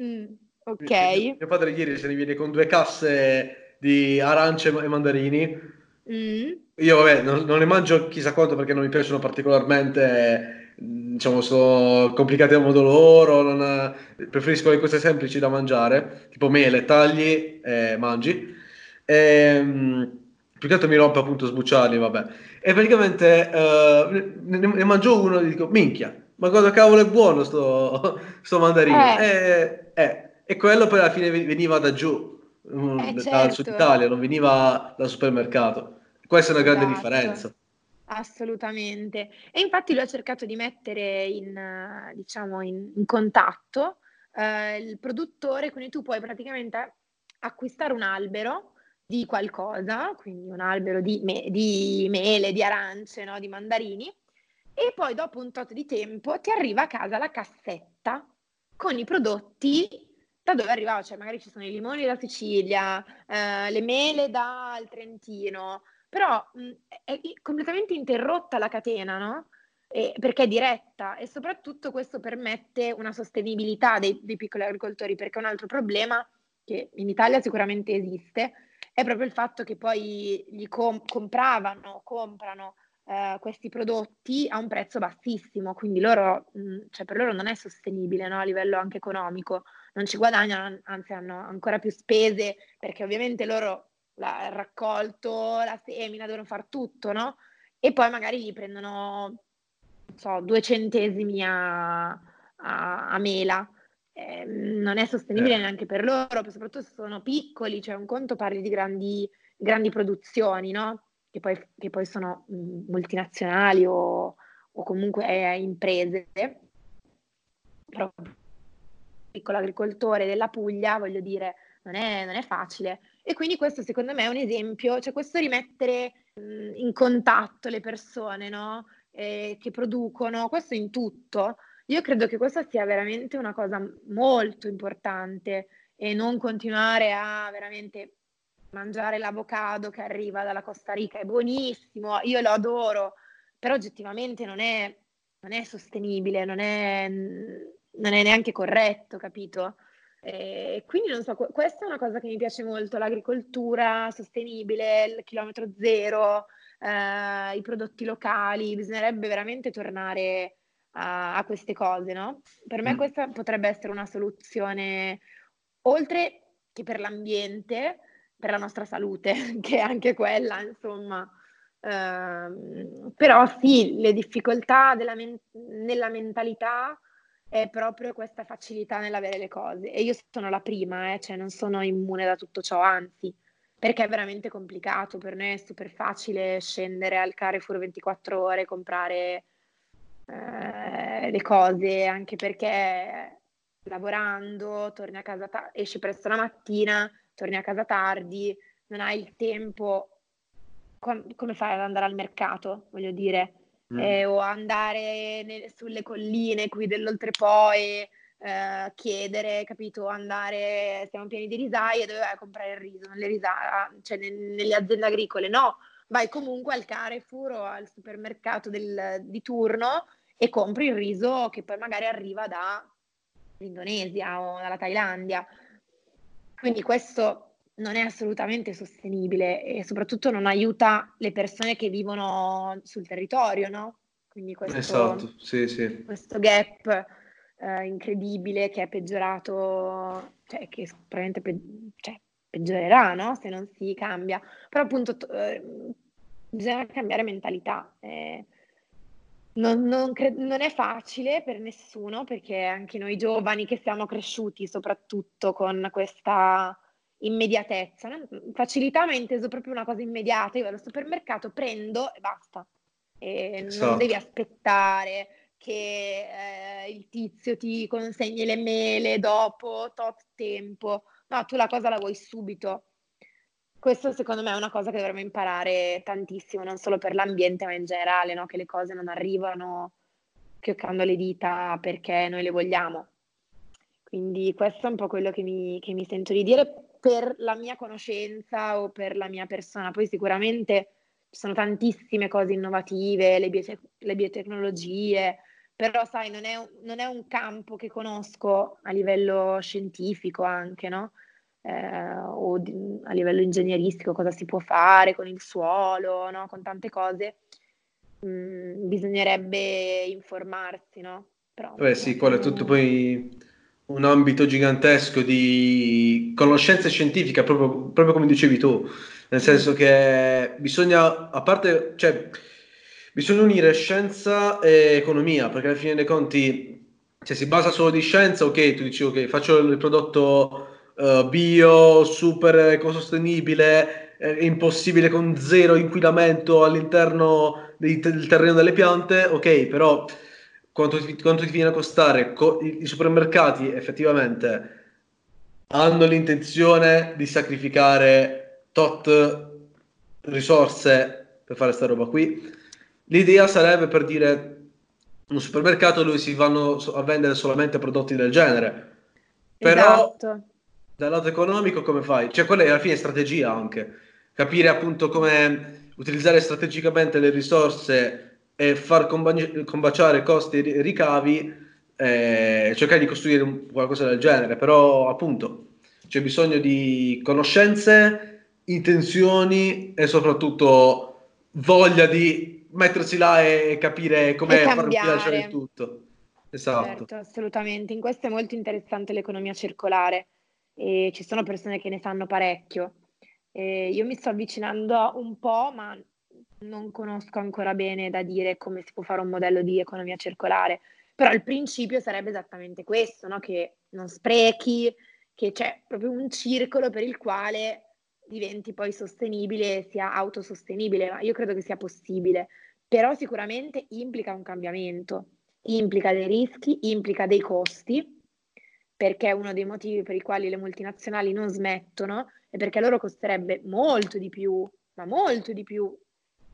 Mm, ok. Mio, mio padre ieri se ne viene con due casse di arance e mandarini. Mm. Io vabbè, non, non, ne mangio chissà quanto perché non mi piacciono particolarmente, diciamo, sono complicati a modo loro, non, preferisco le cose semplici da mangiare, tipo mele, tagli e mangi. E, ehm, più che altro mi rompe appunto sbucciarli, vabbè. E praticamente uh, ne, ne, mangio uno e dico, minchia, ma cosa cavolo è buono sto, sto mandarino? Eh. E, eh, e, quello poi alla fine veniva da giù, mm, eh, dal certo. sud Italia, non veniva dal supermercato. Questa è una grande esatto. differenza. Assolutamente. E infatti lui ha cercato di mettere in, diciamo, in, in contatto eh, il produttore, quindi tu puoi praticamente acquistare un albero di qualcosa, quindi un albero di, me- di mele, di arance, no? di mandarini, e poi dopo un tot di tempo ti arriva a casa la cassetta con i prodotti da dove arrivava, cioè magari ci sono i limoni da Sicilia, eh, le mele dal Trentino, però mh, è completamente interrotta la catena, no? E, perché è diretta e soprattutto questo permette una sostenibilità dei, dei piccoli agricoltori, perché un altro problema che in Italia sicuramente esiste è proprio il fatto che poi gli com- compravano, comprano eh, questi prodotti a un prezzo bassissimo, quindi loro, mh, cioè per loro non è sostenibile no? a livello anche economico, non ci guadagnano, anzi hanno ancora più spese perché ovviamente loro la, il raccolto, la semina devono fare tutto, no? E poi magari gli prendono, non so, due centesimi a, a, a mela eh, non è sostenibile eh. neanche per loro, soprattutto se sono piccoli, cioè un conto parli di grandi, grandi produzioni, no? che, poi, che poi sono mh, multinazionali o, o comunque eh, imprese. Però piccolo agricoltore della Puglia, voglio dire, non è, non è, facile. E quindi questo secondo me è un esempio, cioè questo rimettere mh, in contatto le persone no? eh, che producono, questo in tutto, io credo che questa sia veramente una cosa molto importante e non continuare a veramente mangiare l'avocado che arriva dalla Costa Rica, è buonissimo, io lo adoro, però oggettivamente non è, non è sostenibile, non è, non è, neanche corretto, capito? E quindi non so, questa è una cosa che mi piace molto, l'agricoltura sostenibile, il chilometro zero, eh, i prodotti locali, bisognerebbe veramente tornare a, a queste cose, no? Per me mm. questa potrebbe essere una soluzione, oltre che per l'ambiente, per la nostra salute, che è anche quella, insomma. Uh, però sì, le difficoltà men- nella mentalità è proprio questa facilità nell'avere le cose. E io sono la prima, eh, cioè non sono immune da tutto ciò, anzi, perché è veramente complicato. Per noi è super facile scendere al Carrefour 24 ore, comprare eh, le cose, anche perché lavorando, torni a casa, ta- esci presto la mattina, torni a casa tardi, non hai il tempo, com- come fai ad andare al mercato, voglio dire, mm. eh, o andare ne- sulle colline qui e eh, chiedere, capito, andare, siamo pieni di risaie, dove vai a comprare il riso, nelle, risa- cioè ne- nelle aziende agricole, no, vai comunque al Carrefour o al supermercato del, di turno e compri il riso che poi magari arriva dall'Indonesia o dalla Thailandia. Quindi questo non è assolutamente sostenibile e soprattutto non aiuta le persone che vivono sul territorio, no? Quindi questo, esatto, sì, sì. questo gap eh, incredibile che è peggiorato, cioè che probabilmente pe- cioè, peggiorerà no? se non si cambia, però appunto t- eh, bisogna cambiare mentalità. Eh, non, non, cre- non, è facile per nessuno perché anche noi giovani che siamo cresciuti soprattutto con questa immediatezza, no? facilità ma inteso proprio una cosa immediata, io vado al supermercato, prendo e basta. E esatto. non devi aspettare che eh, il tizio ti consegni le mele dopo tot tempo. No, tu la cosa la vuoi subito. Questo secondo me è una cosa che dovremmo imparare tantissimo, non solo per l'ambiente, ma in generale, no? che le cose non arrivano chioccando le dita perché noi le vogliamo. Quindi questo è un po' quello che mi, che mi sento di dire per la mia conoscenza o per la mia persona. Poi sicuramente ci sono tantissime cose innovative, le, biote- le biotecnologie, però sai, non è, non è, un campo che conosco a livello scientifico anche, no? Eh, o di, a livello ingegneristico, cosa si può fare con il suolo, no? Con tante cose. Mm, bisognerebbe informarsi, no? Però, Beh sì, quello è tutto poi un ambito gigantesco di conoscenza scientifica, proprio, proprio come dicevi tu, nel senso che bisogna, a parte, cioè, bisogna unire scienza e economia, perché alla fine dei conti, se si basa solo di scienza, ok, tu dici ok, faccio il prodotto uh, bio, super ecosostenibile, eh, impossibile con zero inquinamento all'interno del terreno delle piante, ok, però quanto ti, quanto ti viene a costare? Co- i, supermercati effettivamente hanno l'intenzione di sacrificare tot risorse per fare sta roba qui L'idea sarebbe per dire un supermercato dove si vanno a vendere solamente prodotti del genere. Però esatto. dal lato economico come fai? Cioè quella è alla fine strategia anche. Capire appunto come utilizzare strategicamente le risorse e far combaci- combaciare costi e ricavi e cercare di costruire un, qualcosa del genere. Però appunto c'è bisogno di conoscenze, intenzioni e soprattutto voglia di mettersi là e capire come far piacere il tutto. Esatto. Certo, assolutamente. In questo è molto interessante l'economia circolare e ci sono persone che ne sanno parecchio. E io mi sto avvicinando un po', ma non conosco ancora bene da dire come si può fare un modello di economia circolare. Però il principio sarebbe esattamente questo, no? che non sprechi, che c'è proprio un circolo per il quale diventi poi sostenibile, sia autosostenibile, ma io credo che sia possibile, però sicuramente implica un cambiamento, implica dei rischi, implica dei costi, perché uno dei motivi per i quali le multinazionali non smettono è perché loro costerebbe molto di più, ma molto di più,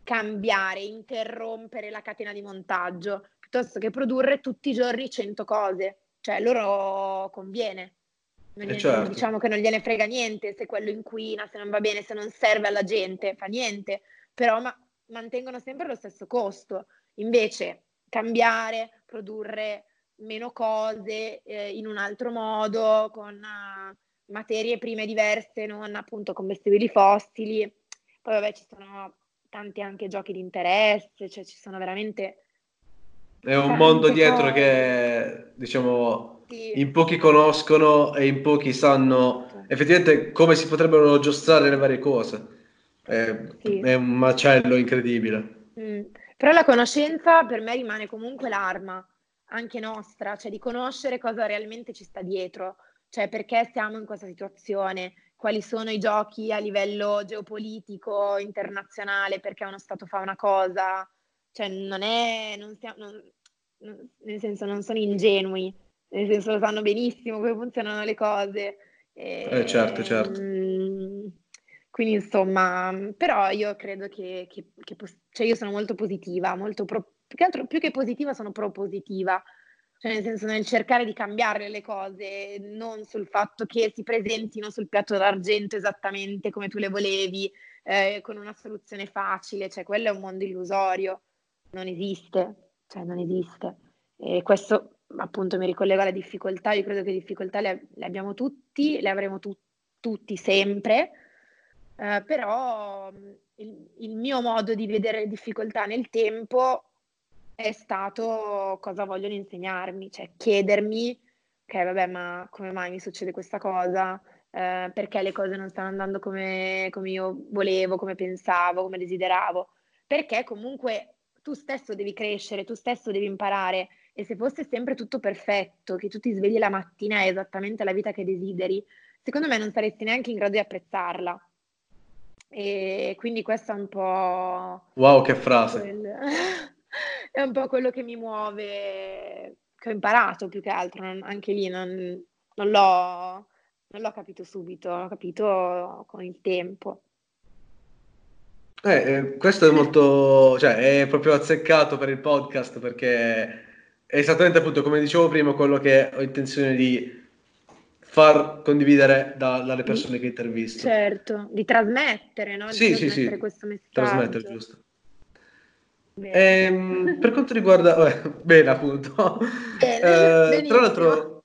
cambiare, interrompere la catena di montaggio, piuttosto che produrre tutti i giorni 100 cose, cioè loro conviene. Non gliene, certo. Diciamo che non gliene frega niente se quello inquina, se non va bene, se non serve alla gente, fa niente, però ma, mantengono sempre lo stesso costo. Invece cambiare, produrre meno cose eh, in un altro modo, con uh, materie prime diverse, non appunto combustibili fossili. Poi vabbè ci sono tanti anche giochi di interesse, cioè ci sono veramente... È un mondo dietro cose. che diciamo sì. in pochi conoscono e in pochi sanno effettivamente come si potrebbero giostrare le varie cose. È, sì. è un macello incredibile. Mm. Però la conoscenza per me rimane comunque l'arma, anche nostra, cioè di conoscere cosa realmente ci sta dietro, cioè perché siamo in questa situazione, quali sono i giochi a livello geopolitico, internazionale, perché uno Stato fa una cosa, cioè non è, non siamo, non, non, nel senso non sono ingenui, nel senso lo sanno benissimo come funzionano le cose. E, eh, certo, certo. Mm, quindi insomma, però io credo che, che, che cioè io sono molto positiva, molto pro, più, che altro, più che positiva sono propositiva, cioè nel senso nel cercare di cambiare le cose, non sul fatto che si presentino sul piatto d'argento esattamente come tu le volevi, eh, con una soluzione facile, cioè quello è un mondo illusorio, non esiste, cioè non esiste. E questo appunto mi ricollego alla difficoltà, io credo che difficoltà le, le abbiamo tutti, le avremo tu, tutti sempre, eh, però il, il, mio modo di vedere le difficoltà nel tempo è stato cosa vogliono insegnarmi, cioè chiedermi, ok, vabbè, ma come mai mi succede questa cosa? Eh, perché le cose non stanno andando come, come io volevo, come pensavo, come desideravo? Perché comunque tu stesso devi crescere, tu stesso devi imparare e se fosse sempre tutto perfetto, che tu ti svegli la mattina e è esattamente la vita che desideri, secondo me non saresti neanche in grado di apprezzarla. E quindi questo è un po'... Wow, che frase! Quel... è un po' quello che mi muove, che ho imparato più che altro, non, anche lì non, non, l'ho, non l'ho capito subito, l'ho capito con il tempo. Eh, eh, questo è molto, cioè è proprio azzeccato per il podcast perché è esattamente appunto come dicevo prima quello che ho intenzione di far condividere da, dalle persone che intervisto. Certo, di trasmettere, no? Di sì, trasmettere sì, sì, questo messaggio. Trasmettere, giusto. Ehm, per quanto riguarda... Eh, bene, appunto. Bene, eh, tra l'altro...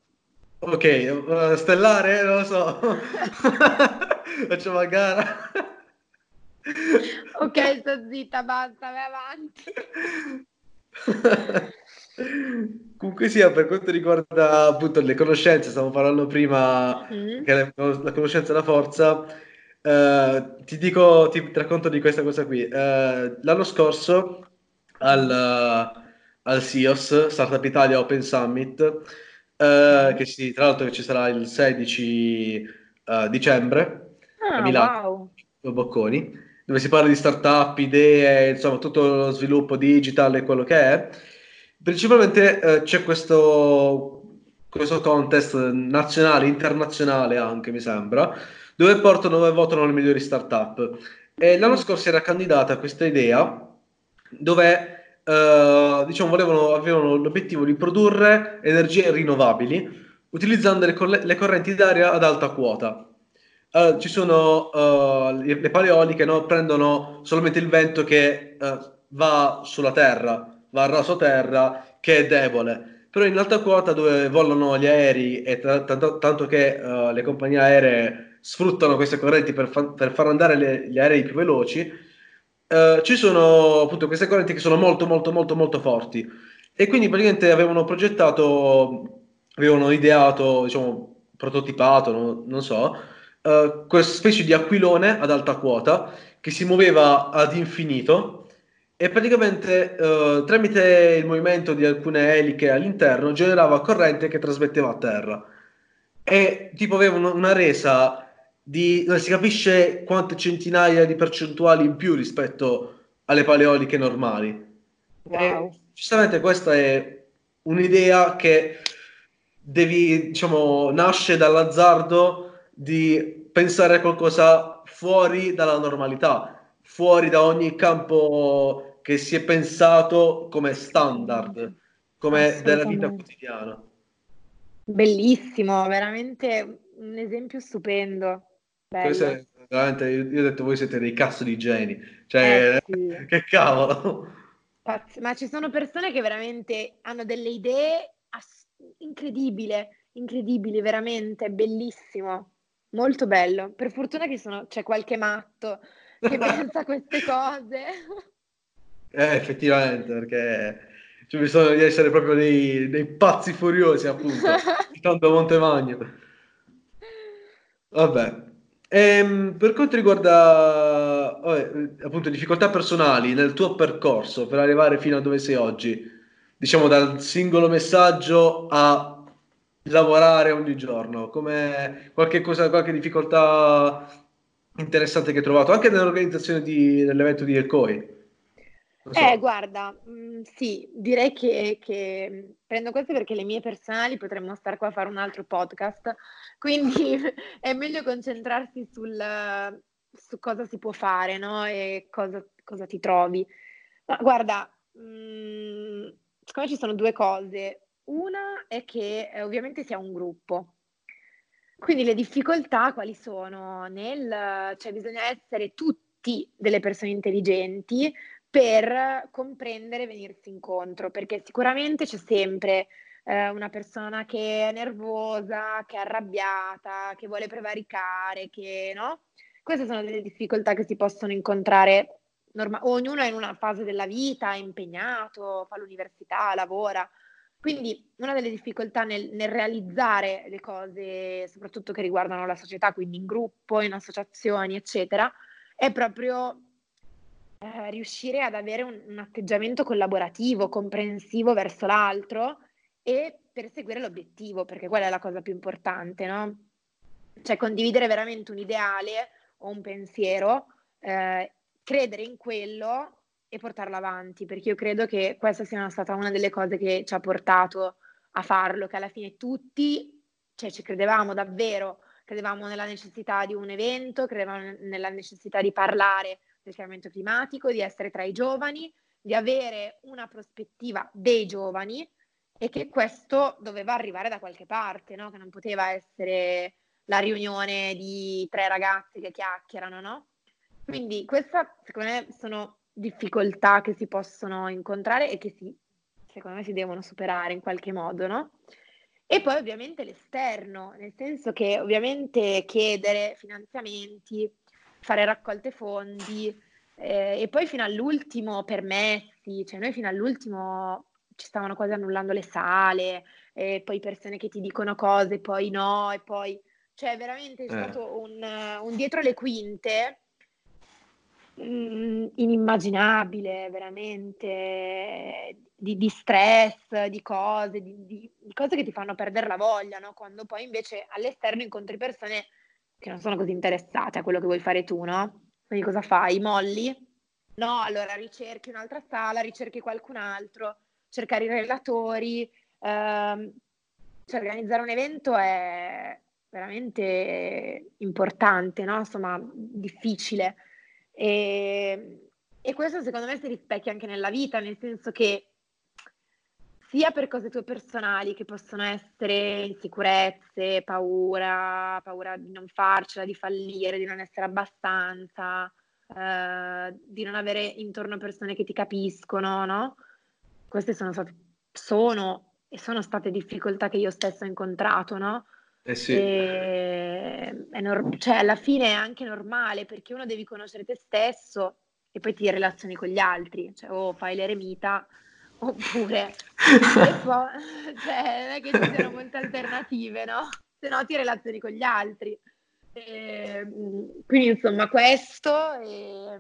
Ok, uh, stellare, non lo so. Facciamo a gara. ok, sto zitta, basta, vai avanti. Comunque sia, per quanto riguarda appunto le conoscenze, stavo parlando prima mm. che la, la, conoscenza è la forza, eh, ti dico, ti, ti, racconto di questa cosa qui. Eh, l'anno scorso al, al SIOS, Startup Italia Open Summit, eh, che si, tra l'altro ci sarà il 16 eh, dicembre ah, a Milano, wow. Bocconi, dove si parla di startup, idee, insomma tutto lo sviluppo digitale, quello che è. Principalmente eh, c'è questo, questo contest nazionale, internazionale anche mi sembra, dove portano dove votano le migliori startup. E l'anno scorso era candidata questa idea dove eh, diciamo, volevano, avevano l'obiettivo di produrre energie rinnovabili utilizzando le, coll- le correnti d'aria ad alta quota. Uh, ci sono uh, le, le paleoliche, no? prendono solamente il vento che uh, va sulla terra va a raso terra che è debole. Però in alta quota dove volano gli aerei e t- t- tanto che le compagnie aeree sfruttano queste correnti per, fa- per far andare le- gli aerei più veloci, uh, ci sono appunto queste correnti che sono molto molto molto molto forti e quindi praticamente avevano progettato, avevano ideato, diciamo, prototipato, no? non so, uh, questa specie di aquilone ad alta quota che si muoveva ad infinito e praticamente uh, tramite il movimento di alcune eliche all'interno generava corrente che trasmetteva a terra e tipo aveva un, una resa di non si capisce quante centinaia di percentuali in più rispetto alle paleoliche normali. Wow. E, giustamente questa è un'idea che devi, diciamo, nasce dall'azzardo di pensare a qualcosa fuori dalla normalità, fuori da ogni campo che si è pensato come standard, come della vita quotidiana. Bellissimo, veramente un esempio stupendo. È, veramente, io, ho detto voi siete dei cazzo di geni, cioè, eh, sì. che cavolo. Ma ci sono persone che veramente hanno delle idee ass- incredibili, incredibili, veramente, bellissimo, molto bello. Per fortuna che sono, c'è qualche matto che pensa a queste cose. Eh, effettivamente, perché c'è bisogno di essere proprio dei, dei pazzi furiosi, appunto, tanto Montemagno. Vabbè. Ehm, per quanto riguarda vabbè, appunto difficoltà personali nel tuo percorso per arrivare fino a dove sei oggi, diciamo dal singolo messaggio a lavorare ogni giorno, come qualche cosa, qualche difficoltà interessante che hai trovato anche nell'organizzazione di, dell'evento di Elcoi. So. Eh, guarda, mh, mm, sì, direi che, che, prendo queste perché le mie personali potremmo stare qua a fare un altro podcast, quindi è meglio concentrarsi sul, su cosa si può fare, no? E cosa, cosa ti trovi. Ma guarda, mh, mm, secondo me ci sono due cose. Una è che eh, ovviamente si ha un gruppo, quindi le difficoltà quali sono? Nel, cioè bisogna essere tutti delle persone intelligenti, per comprendere e venirsi incontro, perché sicuramente c'è sempre eh, una persona che è nervosa, che è arrabbiata, che vuole prevaricare, che no? Queste sono delle difficoltà che si possono incontrare norma- ognuno è in una fase della vita, è impegnato, fa l'università, lavora. Quindi una delle difficoltà nel, nel, realizzare le cose, soprattutto che riguardano la società, quindi in gruppo, in associazioni, eccetera, è proprio eh, riuscire ad avere un, un, atteggiamento collaborativo, comprensivo verso l'altro e perseguire l'obiettivo, perché quella è la cosa più importante, no? Cioè condividere veramente un ideale o un pensiero, eh, credere in quello e portarlo avanti, perché io credo che questa sia stata una delle cose che ci ha portato a farlo, che alla fine tutti, cioè ci credevamo davvero, credevamo nella necessità di un evento, credevamo nella necessità di parlare del cambiamento climatico, di essere tra i giovani, di avere una prospettiva dei giovani e che questo doveva arrivare da qualche parte, no? che non poteva essere la riunione di tre ragazzi che chiacchierano, no? Quindi queste secondo me sono difficoltà che si possono incontrare e che si, secondo me si devono superare in qualche modo, no? E poi ovviamente l'esterno, nel senso che ovviamente chiedere finanziamenti, fare raccolte fondi eh, e poi fino all'ultimo permessi, cioè noi fino all'ultimo ci stavano quasi annullando le sale, e poi persone che ti dicono cose, poi no, e poi... Cioè veramente è eh. stato un, un dietro le quinte mh, inimmaginabile, veramente, di, di, stress, di cose, di, di, di, cose che ti fanno perdere la voglia, no? Quando poi invece all'esterno incontri persone che non sono così interessate a quello che vuoi fare tu, no? Quindi cosa fai? Molli? No, allora ricerchi un'altra sala, ricerchi qualcun altro, cercare i relatori, ehm, cioè organizzare un evento è veramente importante, no? Insomma, difficile. E, e questo secondo me si rispecchia anche nella vita, nel senso che sia per cose tue personali che possono essere insicurezze, paura, paura di non farcela, di fallire, di non essere abbastanza, eh, di non avere intorno persone che ti capiscono, no? Queste sono state, sono e sono state difficoltà che io stessa ho incontrato, no? Eh sì. E, nor- cioè, alla fine è anche normale perché uno devi conoscere te stesso e poi ti relazioni con gli altri, cioè o fai l'eremita oppure, cioè, non è che ci siano molte alternative, no? Se no ti relazioni con gli altri. E, quindi insomma questo e,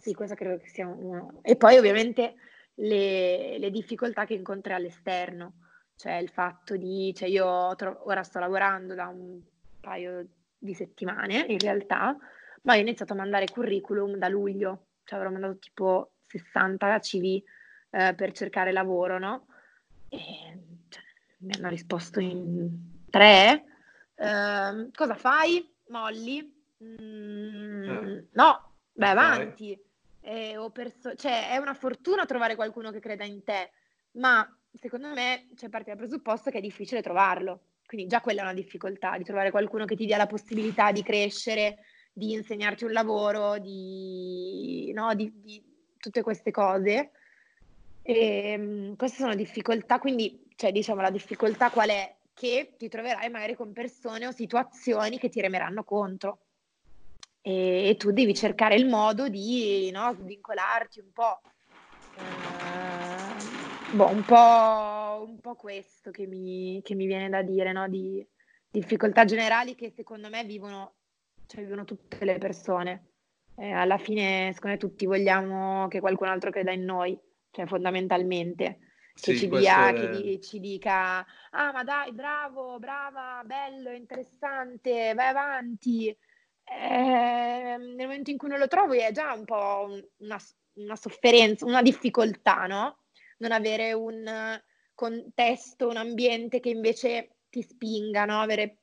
sì, questo credo che sia uno. E poi ovviamente le, le difficoltà che incontri all'esterno cioè il fatto di, cioè io tro- ora sto lavorando da un paio di settimane in realtà, ma ho iniziato a mandare curriculum da luglio, cioè avrò mandato tipo 60 CV eh, per cercare lavoro, no? E cioè, mi hanno risposto in tre. Eh, cosa fai? Molli? Mm, eh. No, vai avanti. Eh, perso- cioè, è una fortuna trovare qualcuno che creda in te, ma secondo me c'è parte dal presupposto che è difficile trovarlo. Quindi già quella è una difficoltà, di trovare qualcuno che ti dia la possibilità di crescere, di insegnarti un lavoro, di, no, di, di tutte queste cose. E, um, queste sono difficoltà, quindi cioè, diciamo la difficoltà qual è? Che ti troverai magari con persone o situazioni che ti remeranno contro e, e tu devi cercare il modo di no, vincolarti un po'. Uh, Boh, un po', un po' questo che mi, che mi, viene da dire, no? Di difficoltà generali che secondo me vivono, cioè vivono tutte le persone. Eh, alla fine, secondo me, tutti vogliamo che qualcun altro creda in noi, cioè fondamentalmente. Che, sì, ci, dia, è... che ci dica, ah ma dai, bravo, brava, bello, interessante, vai avanti. Eh, nel momento in cui non lo trovi è già un po' una, una sofferenza, una difficoltà, no? non avere un contesto, un ambiente che invece ti spinga, no? avere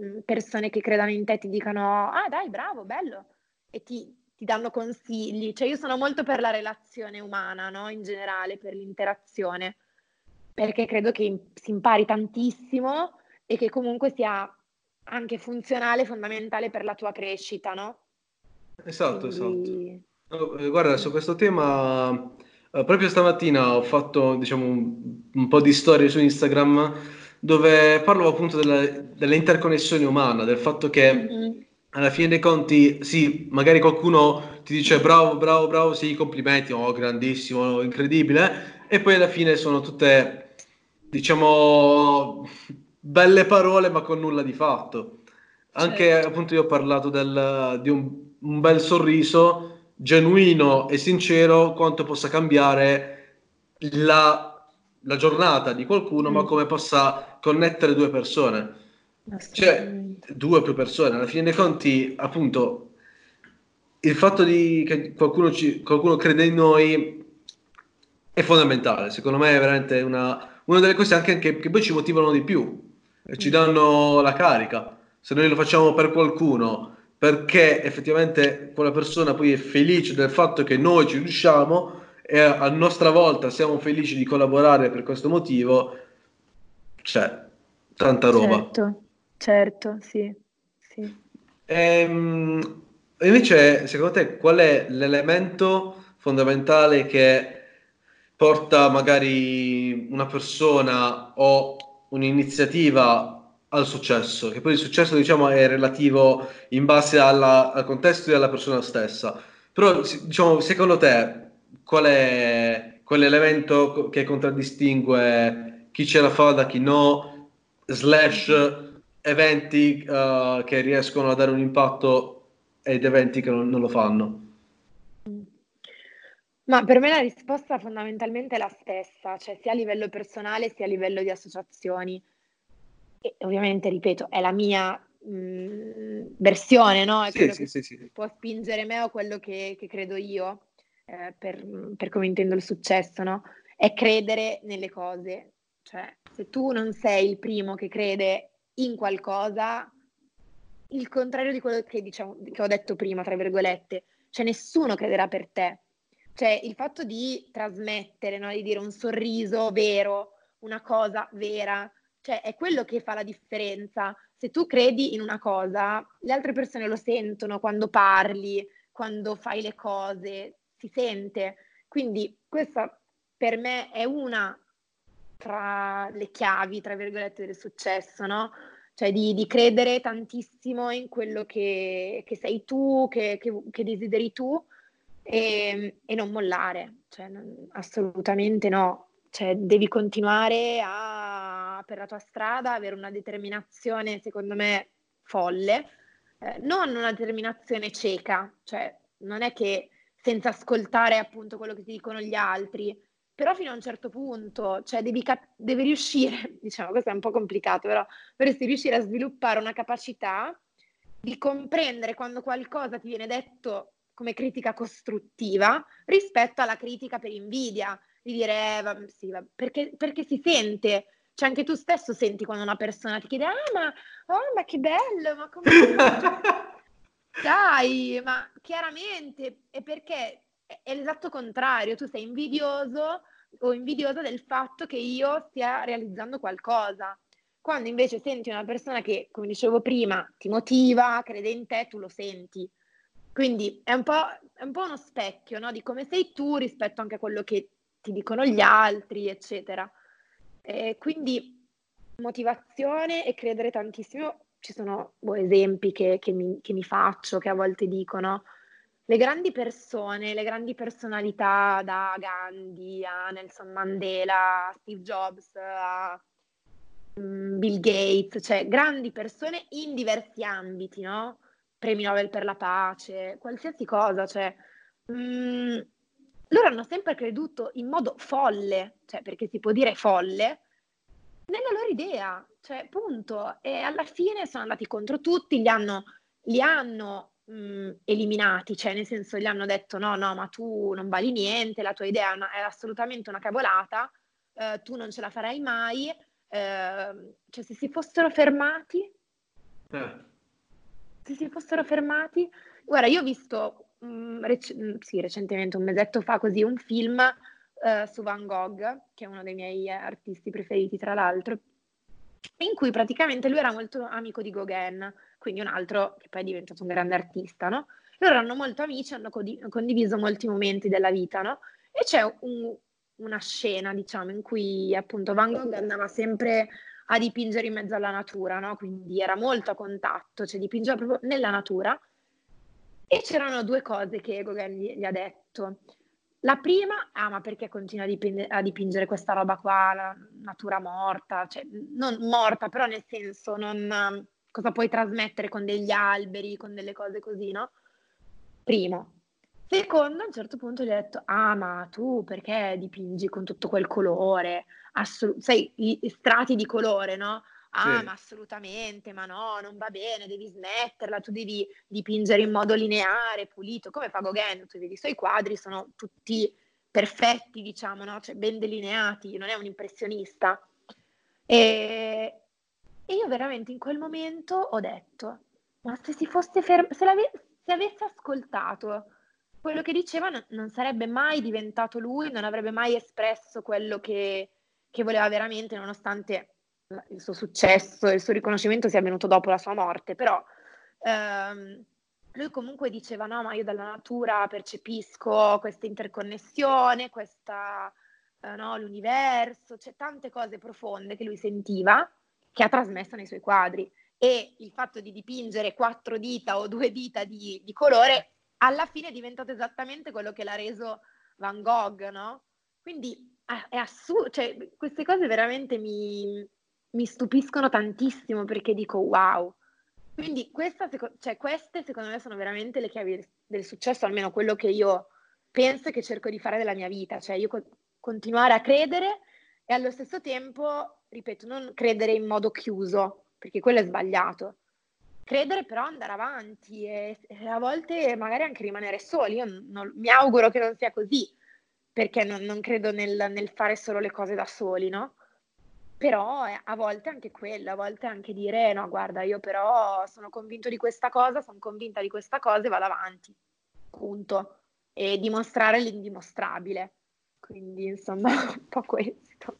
mm, persone che credano in te, ti dicano ah dai bravo, bello e ti, ti danno consigli. Cioè io sono molto per la relazione umana, no? in generale, per l'interazione, perché credo che si impari tantissimo e che comunque sia anche funzionale, fondamentale per la tua crescita, no? Esatto, Quindi... esatto. Oh, guarda, su questo tema Uh, proprio stamattina ho fatto, diciamo, un, un, po' di storie su Instagram dove parlo appunto della, dell'interconnessione umana, del fatto che mm-hmm. alla fine dei conti, sì, magari qualcuno ti ti dice bravo, bravo, bravo, sì, complimenti, oh, grandissimo, incredibile, e poi alla fine sono tutte, diciamo, belle parole ma con nulla di fatto. Anche certo. appunto io ho parlato del, di un, un bel sorriso genuino e sincero quanto possa cambiare la, la giornata di qualcuno, mm. ma come possa connettere due persone. Cioè, due o più persone. Alla fine dei conti, appunto, il fatto di che qualcuno, ci, qualcuno crede in noi è fondamentale. Secondo me è veramente una, una delle cose anche che, che poi ci motivano di più ci danno la carica. Se noi lo facciamo per qualcuno perché effettivamente quella persona poi è felice del fatto che noi ci riusciamo e a nostra volta siamo felici di collaborare per questo motivo, c'è tanta roba. Certo, certo, sì. sì. Ehm, invece, secondo te, qual è l'elemento fondamentale che porta magari una persona o un'iniziativa al successo? Che poi il successo, diciamo, è relativo in base alla, al contesto e alla persona stessa. Però, diciamo, secondo te, qual è quell'elemento che contraddistingue chi ce la fa da chi no, slash eventi uh, che riescono a dare un impatto ed eventi che non, non lo fanno? Ma per me la risposta fondamentalmente è la stessa, cioè sia a livello personale sia a livello di associazioni. E ovviamente, ripeto, è la mia mh, mm, versione, no? È sì, sì, sì, può spingere me o quello che, che credo io, eh, per, per, come intendo il successo, no? È credere nelle cose. Cioè, se tu non sei il primo che crede in qualcosa, il contrario di quello che, diciamo, che ho detto prima, tra virgolette, cioè nessuno crederà per te. Cioè il fatto di trasmettere, no? di dire un sorriso vero, una cosa vera, cioè è quello che fa la differenza. Se tu credi in una cosa, le altre persone lo sentono quando parli, quando fai le cose, si sente. Quindi questa per me è una tra le chiavi, tra virgolette, del successo, no? cioè di, di, credere tantissimo in quello che, che sei tu, che, che, che desideri tu e, e, non mollare, cioè, non, assolutamente no. Cioè, devi continuare a, per la tua strada, avere una determinazione, secondo me, folle, eh, non una determinazione cieca, cioè non è che senza ascoltare appunto quello che ti dicono gli altri, però fino a un certo punto, cioè devi, cap- devi riuscire, diciamo questo è un po' complicato, però dovresti riuscire a sviluppare una capacità di comprendere quando qualcosa ti viene detto come critica costruttiva rispetto alla critica per invidia, di dire eh, va, sì, va, perché, perché, si sente, cioè anche tu stesso senti quando una persona ti chiede ah ma, oh, ma che bello, ma come... Dai, ma chiaramente è perché è l'esatto contrario, tu sei invidioso o invidiosa del fatto che io stia realizzando qualcosa. Quando invece senti una persona che, come dicevo prima, ti motiva, crede in te, tu lo senti. Quindi è un po', è un po uno specchio no? di come sei tu rispetto anche a quello che ti dicono gli altri, eccetera. E quindi motivazione e credere tantissimo. Ci sono boh, esempi che, che, mi, che mi faccio, che a volte dicono le grandi persone, le grandi personalità da Gandhi a Nelson Mandela, a Steve Jobs, a um, Bill Gates, cioè grandi persone in diversi ambiti, no? Premi Nobel per la pace, qualsiasi cosa, cioè um, loro hanno sempre creduto in modo folle, cioè perché si può dire folle, nella loro idea, cioè punto. E alla fine sono andati contro tutti, li hanno, li hanno mh, eliminati, cioè nel senso gli hanno detto no, no, ma tu non vali niente, la tua idea è, una, è assolutamente una cavolata, eh, tu non ce la farai mai, eh, cioè se si fossero fermati, eh. Se si fossero fermati, guarda, io ho visto mh, rec- sì, recentemente, un mesetto fa, così un film uh, su Van Gogh, che è uno dei miei artisti preferiti, tra l'altro, in cui praticamente lui era molto amico di Gauguin, quindi un altro che poi è diventato un grande artista, no? Loro erano molto amici, hanno condiviso molti momenti della vita, no? E c'è un, una scena, diciamo, in cui appunto Van Gogh andava sempre a dipingere in mezzo alla natura, no? Quindi era molto a contatto, cioè dipingeva proprio nella natura. E c'erano due cose che Gauguin gli, gli ha detto. La prima, ah, ma perché continua a, diping- a, dipingere questa roba qua, la natura morta, cioè non morta, però nel senso, non, cosa puoi trasmettere con degli alberi, con delle cose così, no? Primo. Secondo, a un certo punto gli ho detto, ah, ma tu perché dipingi con tutto quel colore? Assolut- sai, strati di colore, no? Ah, sì. ma assolutamente, ma no, non va bene, devi smetterla, tu devi dipingere in modo lineare, pulito, come fa Gauguin, tu vedi i suoi quadri sono tutti perfetti, diciamo, no? Cioè ben delineati, non è un impressionista. E, e io veramente in quel momento ho detto, ma se si fosse fermato, se, se avesse ascoltato quello che diceva non, non, sarebbe mai diventato lui, non avrebbe mai espresso quello che, che voleva veramente, nonostante il suo successo e il suo riconoscimento sia avvenuto dopo la sua morte, però ehm, lui comunque diceva no, ma io dalla natura percepisco questa interconnessione, questa, eh, no, l'universo, c'è tante cose profonde che lui sentiva che ha trasmesso nei suoi quadri. E il fatto di dipingere quattro dita o due dita di, di colore alla fine è diventato esattamente quello che l'ha reso Van Gogh, no? Quindi è assurdo, cioè queste cose veramente mi, mi stupiscono tantissimo perché dico wow. Quindi questa, cioè, queste secondo me sono veramente le chiavi del successo, almeno quello che io penso e che cerco di fare nella mia vita, cioè io co- continuare a credere e allo stesso tempo, ripeto, non credere in modo chiuso, perché quello è sbagliato. Credere però andare avanti e, e a volte magari anche rimanere soli. Io non, mi auguro che non sia così, perché non, non credo nel, nel, fare solo le cose da soli, no? Però eh, a volte anche quello, a volte anche dire no, guarda, io però sono convinto di questa cosa, sono convinta di questa cosa e vado avanti, punto. E dimostrare l'indimostrabile. Quindi insomma, un po' questo.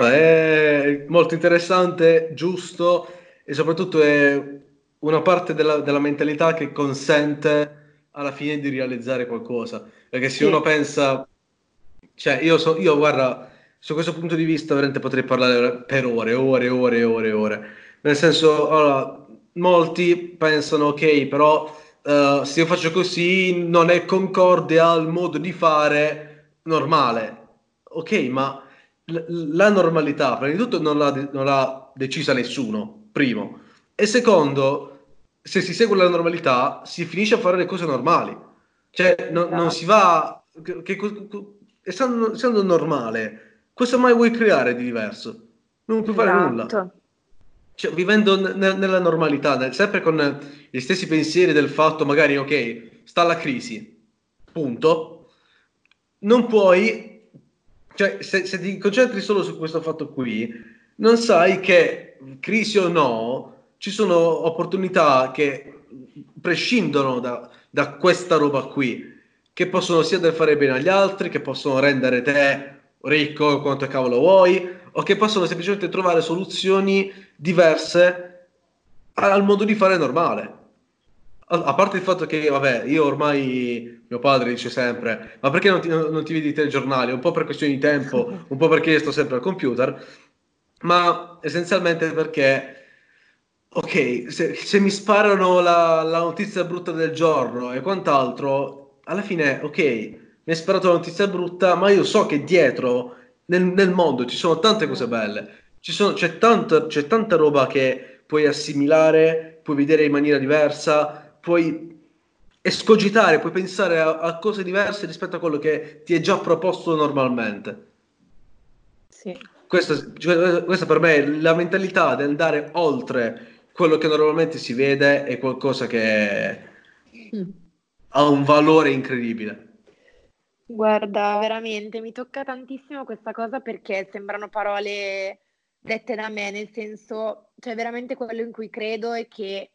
È molto interessante, giusto e soprattutto è una parte della, della mentalità che consente alla fine di realizzare qualcosa. Perché se sì. uno pensa, cioè io, so, io guarda, su questo punto di vista veramente potrei parlare per ore, ore, ore, ore, ore. Nel senso, allora, molti pensano, ok, però uh, se io faccio così non è concorde al modo di fare normale. Ok, ma l- la normalità, prima di tutto, non l'ha, non l'ha decisa nessuno, primo. E secondo, se si segue la normalità, si finisce a fare le cose normali. Cioè, no, non si va... Che, che, essendo, essendo normale, Cosa mai vuoi creare di diverso? Non puoi fare esatto. nulla. Cioè, vivendo n- nella normalità, sempre con gli stessi pensieri del fatto, magari, ok, sta la crisi, punto. Non puoi, cioè, se, se ti concentri solo su questo fatto qui, non sai che, crisi o no, ci sono opportunità che prescindono da, da questa roba qui, che possono sia del fare bene agli altri, che possono rendere te ricco quanto cavolo vuoi, o che possono semplicemente trovare soluzioni diverse al modo di fare normale. A, a parte il fatto che, vabbè, io ormai, mio padre dice sempre, ma perché non ti, non ti vedi i telegiornali? Un po' per questioni di tempo, un po' perché sto sempre al computer, ma essenzialmente perché ok, se, se mi sparano la, la, notizia brutta del giorno e quant'altro, alla fine, ok, mi hai sparato una notizia brutta, ma io so che dietro nel, nel mondo ci sono tante cose belle. Sono, c'è, tanta, c'è tanta roba che puoi assimilare, puoi vedere in maniera diversa, puoi escogitare, puoi pensare a, a cose diverse rispetto a quello che ti è già proposto normalmente. Sì. Questa, cioè, questa per me è la mentalità di andare oltre quello che normalmente si vede è qualcosa che mm. ha un valore incredibile. Guarda, veramente mi tocca tantissimo questa cosa perché sembrano parole dette da me, nel senso, cioè veramente quello in cui credo è che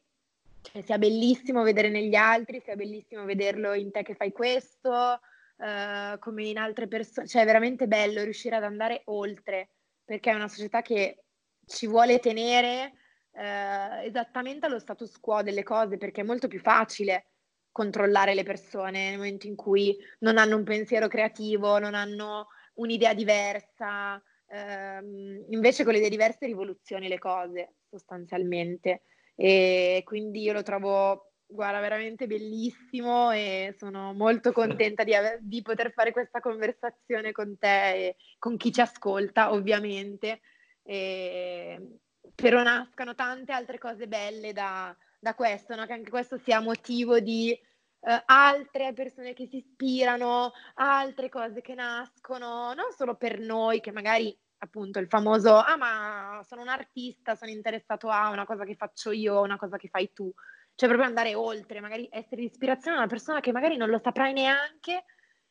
cioè, sia bellissimo vedere negli altri, sia bellissimo vederlo in te che fai questo, uh, come in altre persone, cioè è veramente bello riuscire ad andare oltre, perché è una società che ci vuole tenere uh, esattamente allo status quo delle cose, perché è molto più facile controllare le persone nel momento in cui non hanno un pensiero creativo, non hanno un'idea diversa. Ehm, invece con le idee diverse rivoluzioni le cose sostanzialmente. E quindi io lo trovo guarda, veramente bellissimo e sono molto contenta di, ave- di, poter fare questa conversazione con te e con chi ci ascolta, ovviamente. E spero nascano tante altre cose belle da, da questo, no? che anche questo sia motivo di eh, altre persone che si ispirano, altre cose che nascono, non solo per noi che magari appunto il famoso ah ma sono un artista, sono interessato a una cosa che faccio io, una cosa che fai tu, cioè proprio andare oltre, magari essere di ispirazione a una persona che magari non lo saprai neanche,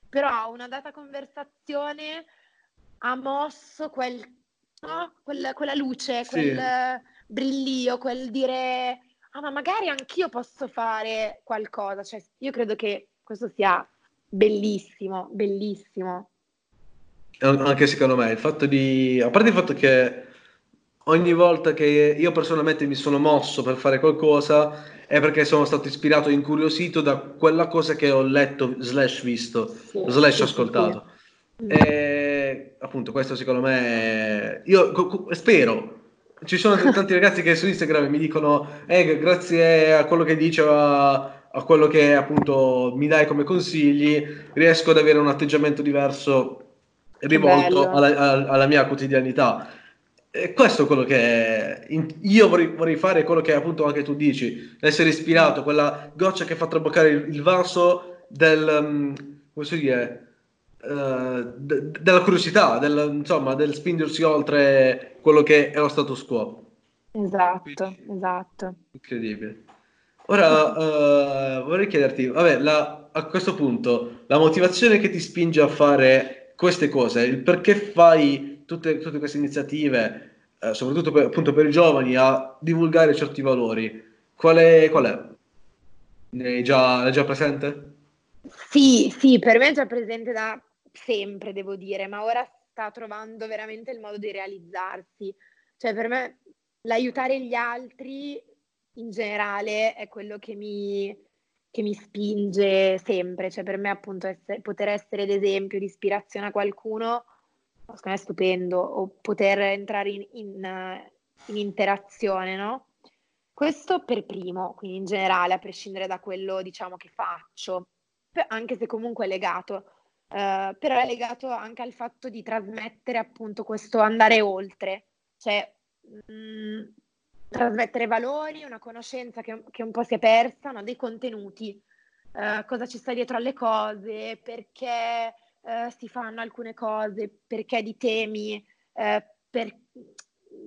però una data conversazione ha mosso quel, no? quel, quella luce, sì. quel brillio, quel dire ah ma magari anch'io posso fare qualcosa, cioè io credo che questo sia bellissimo, bellissimo. Anche secondo me, il fatto di... a parte il fatto che ogni volta che io personalmente mi sono mosso per fare qualcosa è perché sono stato ispirato e incuriosito da quella cosa che ho letto slash visto sì, slash sì, ascoltato sì. e appunto questo secondo me io co- co- spero. Ci sono tanti ragazzi che su Instagram mi dicono eh, grazie a quello che dice a, a quello che appunto mi dai come consigli riesco ad avere un atteggiamento diverso rivolto alla, alla, mia quotidianità. E questo è quello che io vorrei, vorrei, fare, quello che appunto anche tu dici, essere ispirato, quella goccia che fa traboccare il, il vaso del, um, come si dire, uh, de, della curiosità, del, insomma, del spingersi oltre quello che è lo status quo. Esatto, Quindi, esatto. Incredibile. Ora uh, vorrei chiederti, vabbè, la, a questo punto, la motivazione che ti spinge a fare queste cose, il perché fai tutte, tutte queste iniziative, eh, soprattutto per, appunto per i giovani, a divulgare certi valori, qual è? Qual è? È già, è già presente? Sì, sì, per me è già presente da sempre, devo dire, ma ora sta trovando veramente il modo di realizzarsi. Cioè, per me l'aiutare gli altri in generale è quello che mi, che mi spinge sempre. Cioè, per me, appunto, essere, poter essere d'esempio, di ispirazione a qualcuno secondo me è stupendo, o poter entrare in, in, in interazione, no? Questo per primo, quindi in generale, a prescindere da quello diciamo che faccio, anche se comunque è legato, uh, però è legato anche al fatto di trasmettere appunto questo andare oltre, cioè mh, mm, trasmettere valori, una conoscenza che, che, un po' si è persa, no? dei contenuti, uh, cosa ci sta dietro alle cose, perché eh, si fanno alcune cose, perché di temi, eh, per,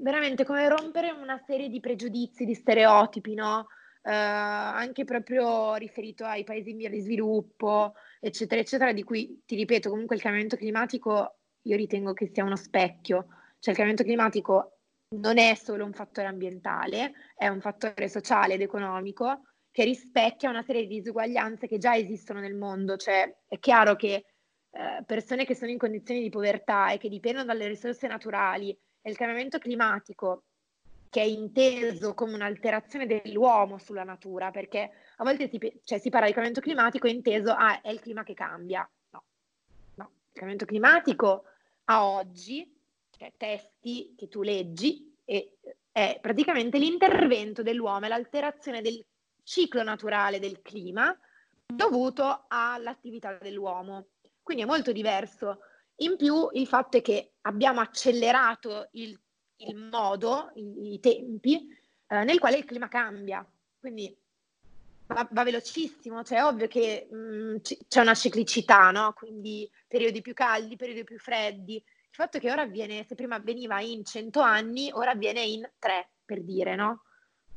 veramente come rompere una serie di pregiudizi, di stereotipi, no? Eh, anche proprio riferito ai paesi in via di sviluppo, eccetera, eccetera, di cui ti ripeto, comunque il cambiamento climatico io ritengo che sia uno specchio, cioè il cambiamento climatico non è solo un fattore ambientale, è un fattore sociale ed economico che rispecchia una serie di disuguaglianze che già esistono nel mondo, cioè è chiaro che eh, persone che sono in condizioni di povertà e che dipendono dalle risorse naturali e il cambiamento climatico che è inteso come un'alterazione dell'uomo sulla natura, perché a volte si, cioè, si parla di cambiamento climatico inteso ah, è il clima che cambia. No, no. il cambiamento climatico a oggi, cioè testi che tu leggi, è praticamente l'intervento dell'uomo, è l'alterazione del ciclo naturale del clima dovuto all'attività dell'uomo quindi è molto diverso. In più il fatto è che abbiamo accelerato il, il modo, i, i tempi eh, nel quale il clima cambia, quindi va, va velocissimo, cioè è ovvio che mh, mm, c- c'è una ciclicità, no? quindi periodi più caldi, periodi più freddi. Il fatto che ora avviene, se prima avveniva in 100 anni, ora avviene in 3, per dire, no?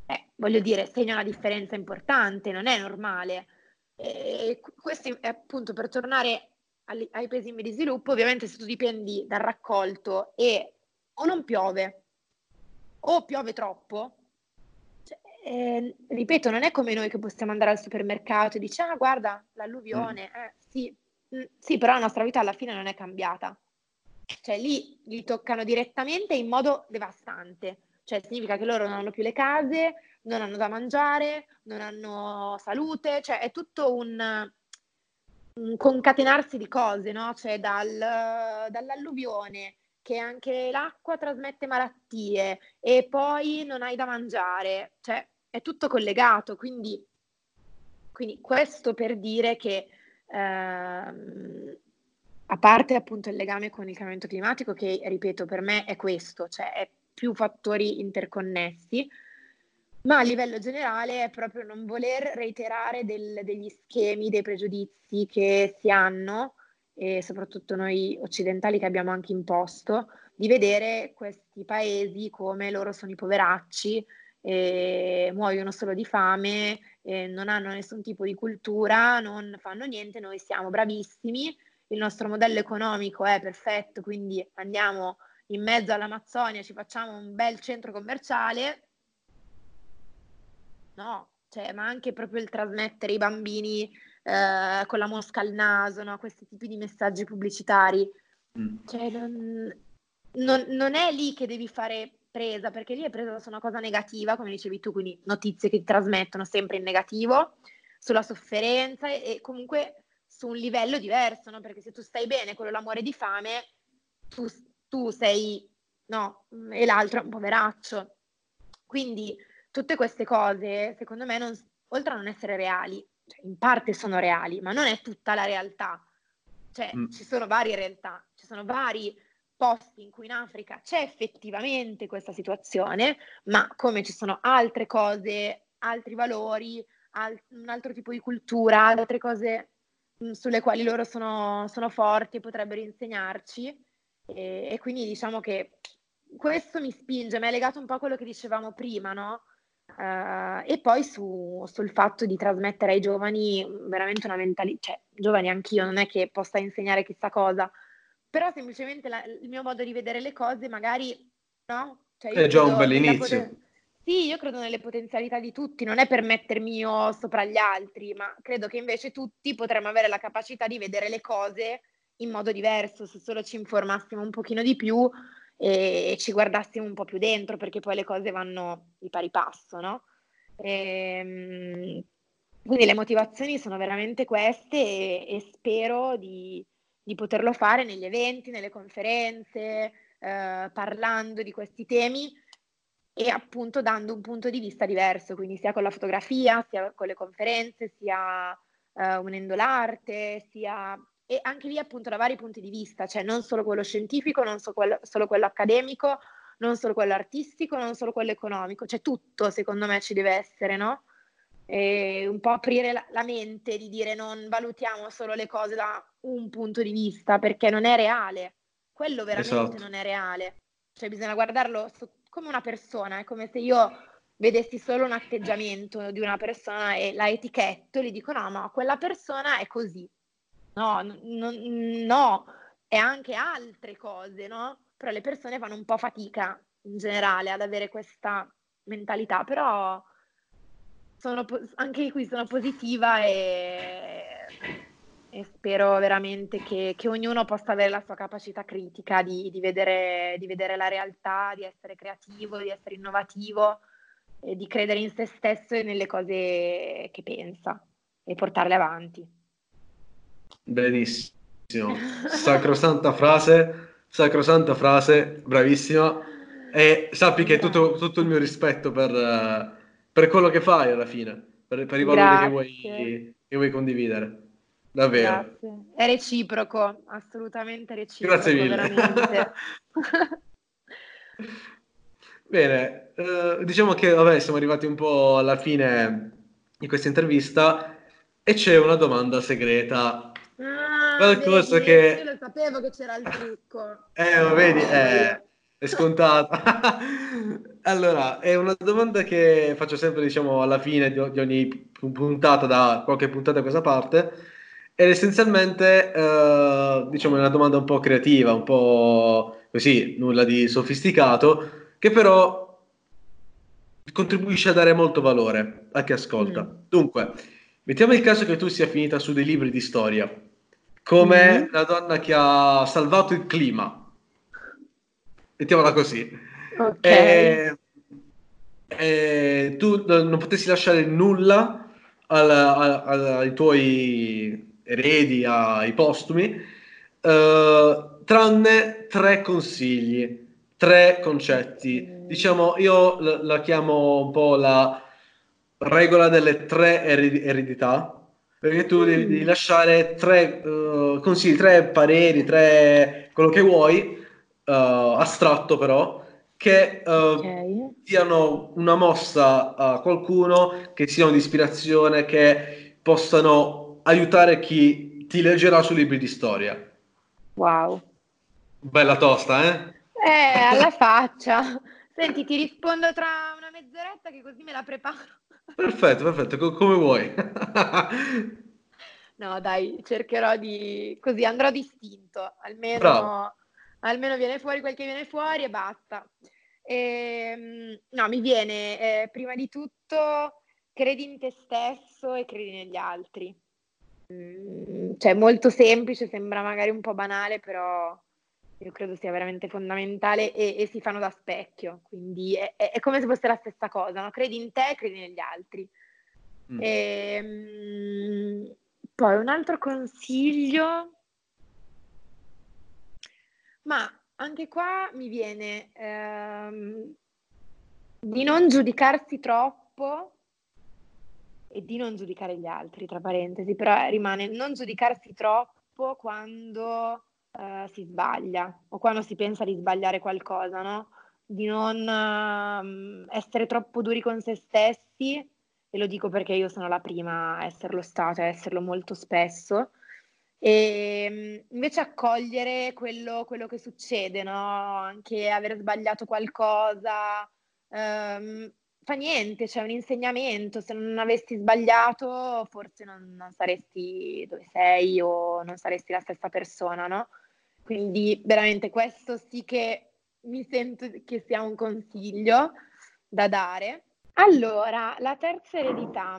Eh, voglio dire, segna una differenza importante, non è normale. E questo è appunto per tornare ai paesi in via di sviluppo, ovviamente se tu dipendi dal raccolto e o non piove o piove troppo, cioè, eh, ripeto, non è come noi che possiamo andare al supermercato e dici, ah guarda, l'alluvione, mm. eh, sì, mm, sì, però la nostra vita alla fine non è cambiata. Cioè lì li toccano direttamente in modo devastante, cioè significa che loro non hanno più le case, non hanno da mangiare, non hanno salute, cioè è tutto un, concatenarsi di cose, no? Cioè dal, dall'alluvione che anche l'acqua trasmette malattie e poi non hai da mangiare, cioè è tutto collegato, quindi Quindi questo per dire che ehm, a parte appunto il legame con il cambiamento climatico, che ripeto per me è questo, cioè è più fattori interconnessi, ma a livello generale è proprio non voler reiterare del, degli schemi, dei pregiudizi che si hanno, e soprattutto noi occidentali che abbiamo anche imposto, di vedere questi paesi come loro sono i poveracci, e muoiono solo di fame, non hanno nessun tipo di cultura, non fanno niente, noi siamo bravissimi, il nostro modello economico è perfetto, quindi andiamo in mezzo all'Amazzonia, ci facciamo un bel centro commerciale. No, cioè, ma anche proprio il trasmettere i bambini eh, con la mosca al naso, no? questi tipi di messaggi pubblicitari. Mm. Cioè, non, non, non è lì che devi fare presa, perché lì è presa su una cosa negativa, come dicevi tu, quindi notizie che ti trasmettono sempre in negativo, sulla sofferenza e, e comunque su un livello diverso, no? Perché se tu stai bene con l'amore di fame, tu, tu sei, no, e l'altro è un poveraccio. Quindi tutte queste cose, secondo me, non, oltre a non essere reali, cioè in parte sono reali, ma non è tutta la realtà. Cioè, mm. ci sono varie realtà, ci sono vari posti in cui in Africa c'è effettivamente questa situazione, ma come ci sono altre cose, altri valori, al- un altro tipo di cultura, altre cose mh, sulle quali loro sono, sono forti e potrebbero insegnarci. E, e, quindi diciamo che questo mi spinge, mi è legato un po' a quello che dicevamo prima, no? Uh, e poi su, sul fatto di trasmettere ai giovani veramente una mentalità, cioè giovani anch'io, non è che possa insegnare chissà cosa, però semplicemente la, il mio modo di vedere le cose magari, no? Cioè, è già un bel inizio. Poten- sì, io credo nelle potenzialità di tutti, non è per mettermi io sopra gli altri, ma credo che invece tutti potremmo avere la capacità di vedere le cose in modo diverso, se solo ci informassimo un pochino di più e, ci guardassimo un po' più dentro, perché poi le cose vanno di pari passo, no? E, ehm, quindi le motivazioni sono veramente queste e, e spero di, di poterlo fare negli eventi, nelle conferenze, eh, parlando di questi temi e appunto dando un punto di vista diverso, quindi sia con la fotografia, sia con le conferenze, sia eh, unendo l'arte, sia e anche lì appunto da vari punti di vista, cioè non solo quello scientifico, non solo quello, solo quello accademico, non solo quello artistico, non solo quello economico, cioè tutto secondo me ci deve essere, no? E un po' aprire la, la mente di dire non valutiamo solo le cose da un punto di vista perché non è reale, quello veramente esatto. non è reale, cioè bisogna guardarlo so- come una persona, è come se io vedessi solo un atteggiamento di una persona e la etichetto e gli dico no, ma quella persona è così. No, n- n- no, e anche altre cose, no? Però le persone fanno un po' fatica in generale ad avere questa mentalità, però sono, anche qui sono positiva e, e spero veramente che, che, ognuno possa avere la sua capacità critica di, di, vedere, di vedere la realtà, di essere creativo, di essere innovativo e di credere in se stesso e nelle cose che pensa e portarle avanti. Benissimo, sacrosanta frase, sacrosanta frase, bravissima e sappi che tutto, tutto il mio rispetto per, per quello che fai alla fine, per, per i valori che vuoi, che vuoi, condividere. Davvero. Grazie. È reciproco, assolutamente reciproco. Grazie mille. Bene, eh, diciamo che vabbè, siamo arrivati un po' alla fine di questa intervista e c'è una domanda segreta. Ah, Qualcosa vedi, che... Io lo sapevo che c'era il trucco. eh, lo vedi, eh, è scontata. allora, è una domanda che faccio sempre, diciamo, alla fine di, di, ogni puntata, da qualche puntata a questa parte, ed essenzialmente, eh, diciamo, è una domanda un po' creativa, un po' così, nulla di sofisticato, che però contribuisce a dare molto valore a chi ascolta. Mm. Dunque, mettiamo il caso che tu sia finita su dei libri di storia, come mm. la donna che ha salvato il clima mettiamola così. Ok. E, e tu non potessi lasciare nulla al, al, al, ai tuoi eredi, ai postumi, uh, tranne tre consigli, tre concetti. Diciamo, io la, la chiamo un po' la regola delle tre ered- eredità, perché tu devi, devi lasciare tre uh, consigli, tre pareri, tre quello che vuoi, uh, astratto però, che uh, okay. diano una mossa a qualcuno, che siano di ispirazione, che possano aiutare chi ti leggerà su libri di storia. Wow. Bella tosta, eh? Eh, alla faccia. Senti, ti rispondo tra una mezz'oretta che così me la preparo. Perfetto, perfetto, Co- come vuoi. no, dai, cercherò di... così andrò distinto, almeno, almeno viene fuori quel che viene fuori e basta. E, ehm, no, mi viene, eh, prima di tutto, credi in te stesso e credi negli altri. Mm, cioè, molto semplice, sembra magari un po' banale, però io credo sia veramente fondamentale e, e si fanno da specchio, quindi è, è, come se fosse la stessa cosa, no? credi in te, credi negli altri. Mm. E, ehm, poi un altro consiglio, ma anche qua mi viene ehm, di non giudicarsi troppo e di non giudicare gli altri, tra parentesi, però rimane non giudicarsi troppo quando eh, si sbaglia o quando si pensa di sbagliare qualcosa, no? Di non uh, essere troppo duri con se stessi, e lo dico perché io sono la prima a esserlo stata, a esserlo molto spesso, e mm, invece accogliere quello, quello che succede, no? Anche aver sbagliato qualcosa, um, fa niente, c'è un insegnamento, se non avessi sbagliato forse non, non, saresti dove sei o non saresti la stessa persona, no? Quindi veramente questo sì che mi sento che sia un consiglio da dare. Allora, la terza eredità.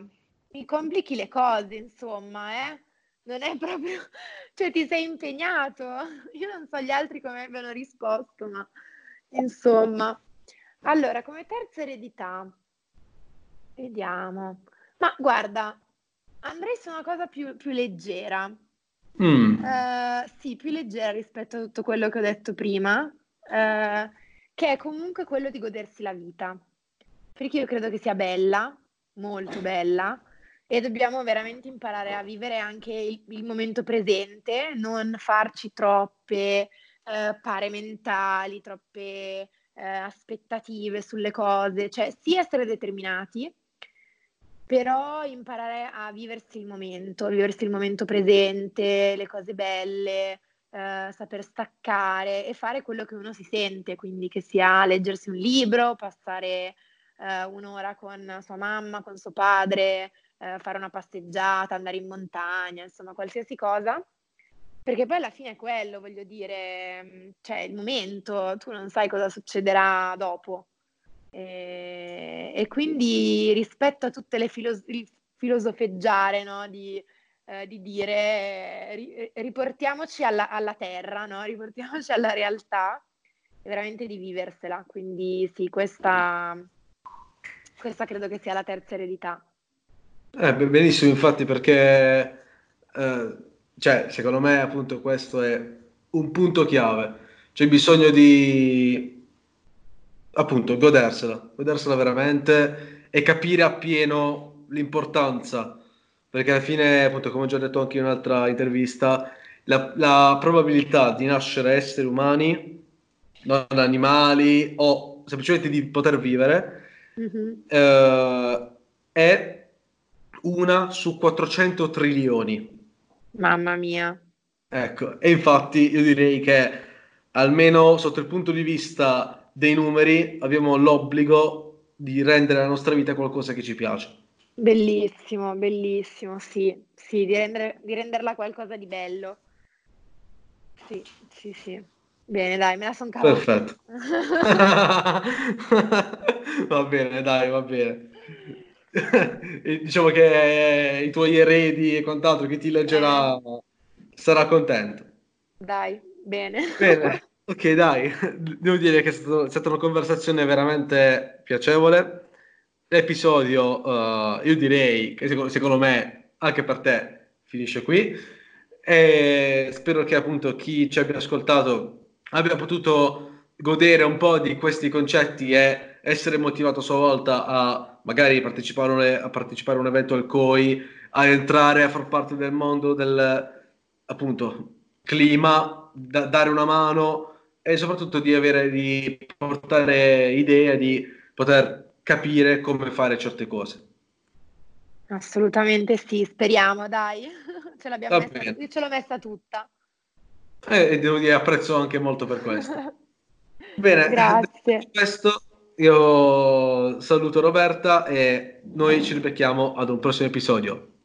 Mi complichi le cose, insomma, eh? Non è proprio... cioè ti sei impegnato. Io non so gli altri come abbiano risposto, ma insomma. Allora, come terza eredità, vediamo. Ma guarda, andrei su una cosa più, più leggera. Mm. Uh, sì, più leggera rispetto a tutto quello che ho detto prima, uh, che è comunque quello di godersi la vita. Perché io credo che sia bella, molto bella, e dobbiamo veramente imparare a vivere anche il, il momento presente, non farci troppe uh, pare mentali, troppe aspettative sulle cose, cioè sì essere determinati, però imparare a viversi il momento, a viversi il momento presente, le cose belle, eh, saper staccare e fare quello che uno si sente, quindi che sia leggersi un libro, passare eh, un'ora con sua mamma, con suo padre, eh, fare una passeggiata, andare in montagna, insomma qualsiasi cosa. Perché poi alla fine è quello, voglio dire, cioè il momento, tu non sai cosa succederà dopo. E, e quindi rispetto a tutte le filos- filosofeggiare no? di, eh, di, dire ri- riportiamoci alla, alla terra, no? riportiamoci alla realtà e veramente di viversela. Quindi sì, questa, questa credo che sia la terza eredità. Eh, benissimo, infatti, perché eh, cioè, secondo me appunto questo è un punto chiave. C'è bisogno di appunto godersela, godersela veramente e capire appieno l'importanza, perché alla fine, appunto, come ho già detto anche in un'altra intervista, la, la probabilità di nascere esseri umani, non animali o semplicemente di poter vivere, mm-hmm. eh, è una su 400 trilioni. Mamma mia. Ecco, e infatti io direi che almeno sotto il punto di vista dei numeri abbiamo l'obbligo di rendere la nostra vita qualcosa che ci piace. Bellissimo, bellissimo, sì, sì, di, rendere, di renderla qualcosa di bello. Sì, sì, sì. Bene, dai, me la sono cavata. Perfetto. va bene, dai, va bene. diciamo che i tuoi eredi e quant'altro che ti leggerà sarà contento. Dai, bene. Bene. Ok, dai, devo dire che è, stato, è stata una conversazione veramente piacevole. L'episodio, uh, io direi che secondo, secondo, me, anche per te, finisce qui. E spero che appunto chi ci abbia ascoltato abbia potuto godere un po' di questi concetti e essere motivato a sua volta a magari partecipare, a partecipare a un evento al COI, a entrare a far parte del mondo del appunto clima, da, dare una mano e soprattutto di avere di portare idee, di poter capire come fare certe cose. Assolutamente sì, speriamo, dai. Ce l'abbiamo messa, io ce l'ho messa tutta. Eh, e devo dire, apprezzo anche molto per questo. Bene, grazie. questo io saluto Roberta e noi ci ribecchiamo ad un prossimo episodio.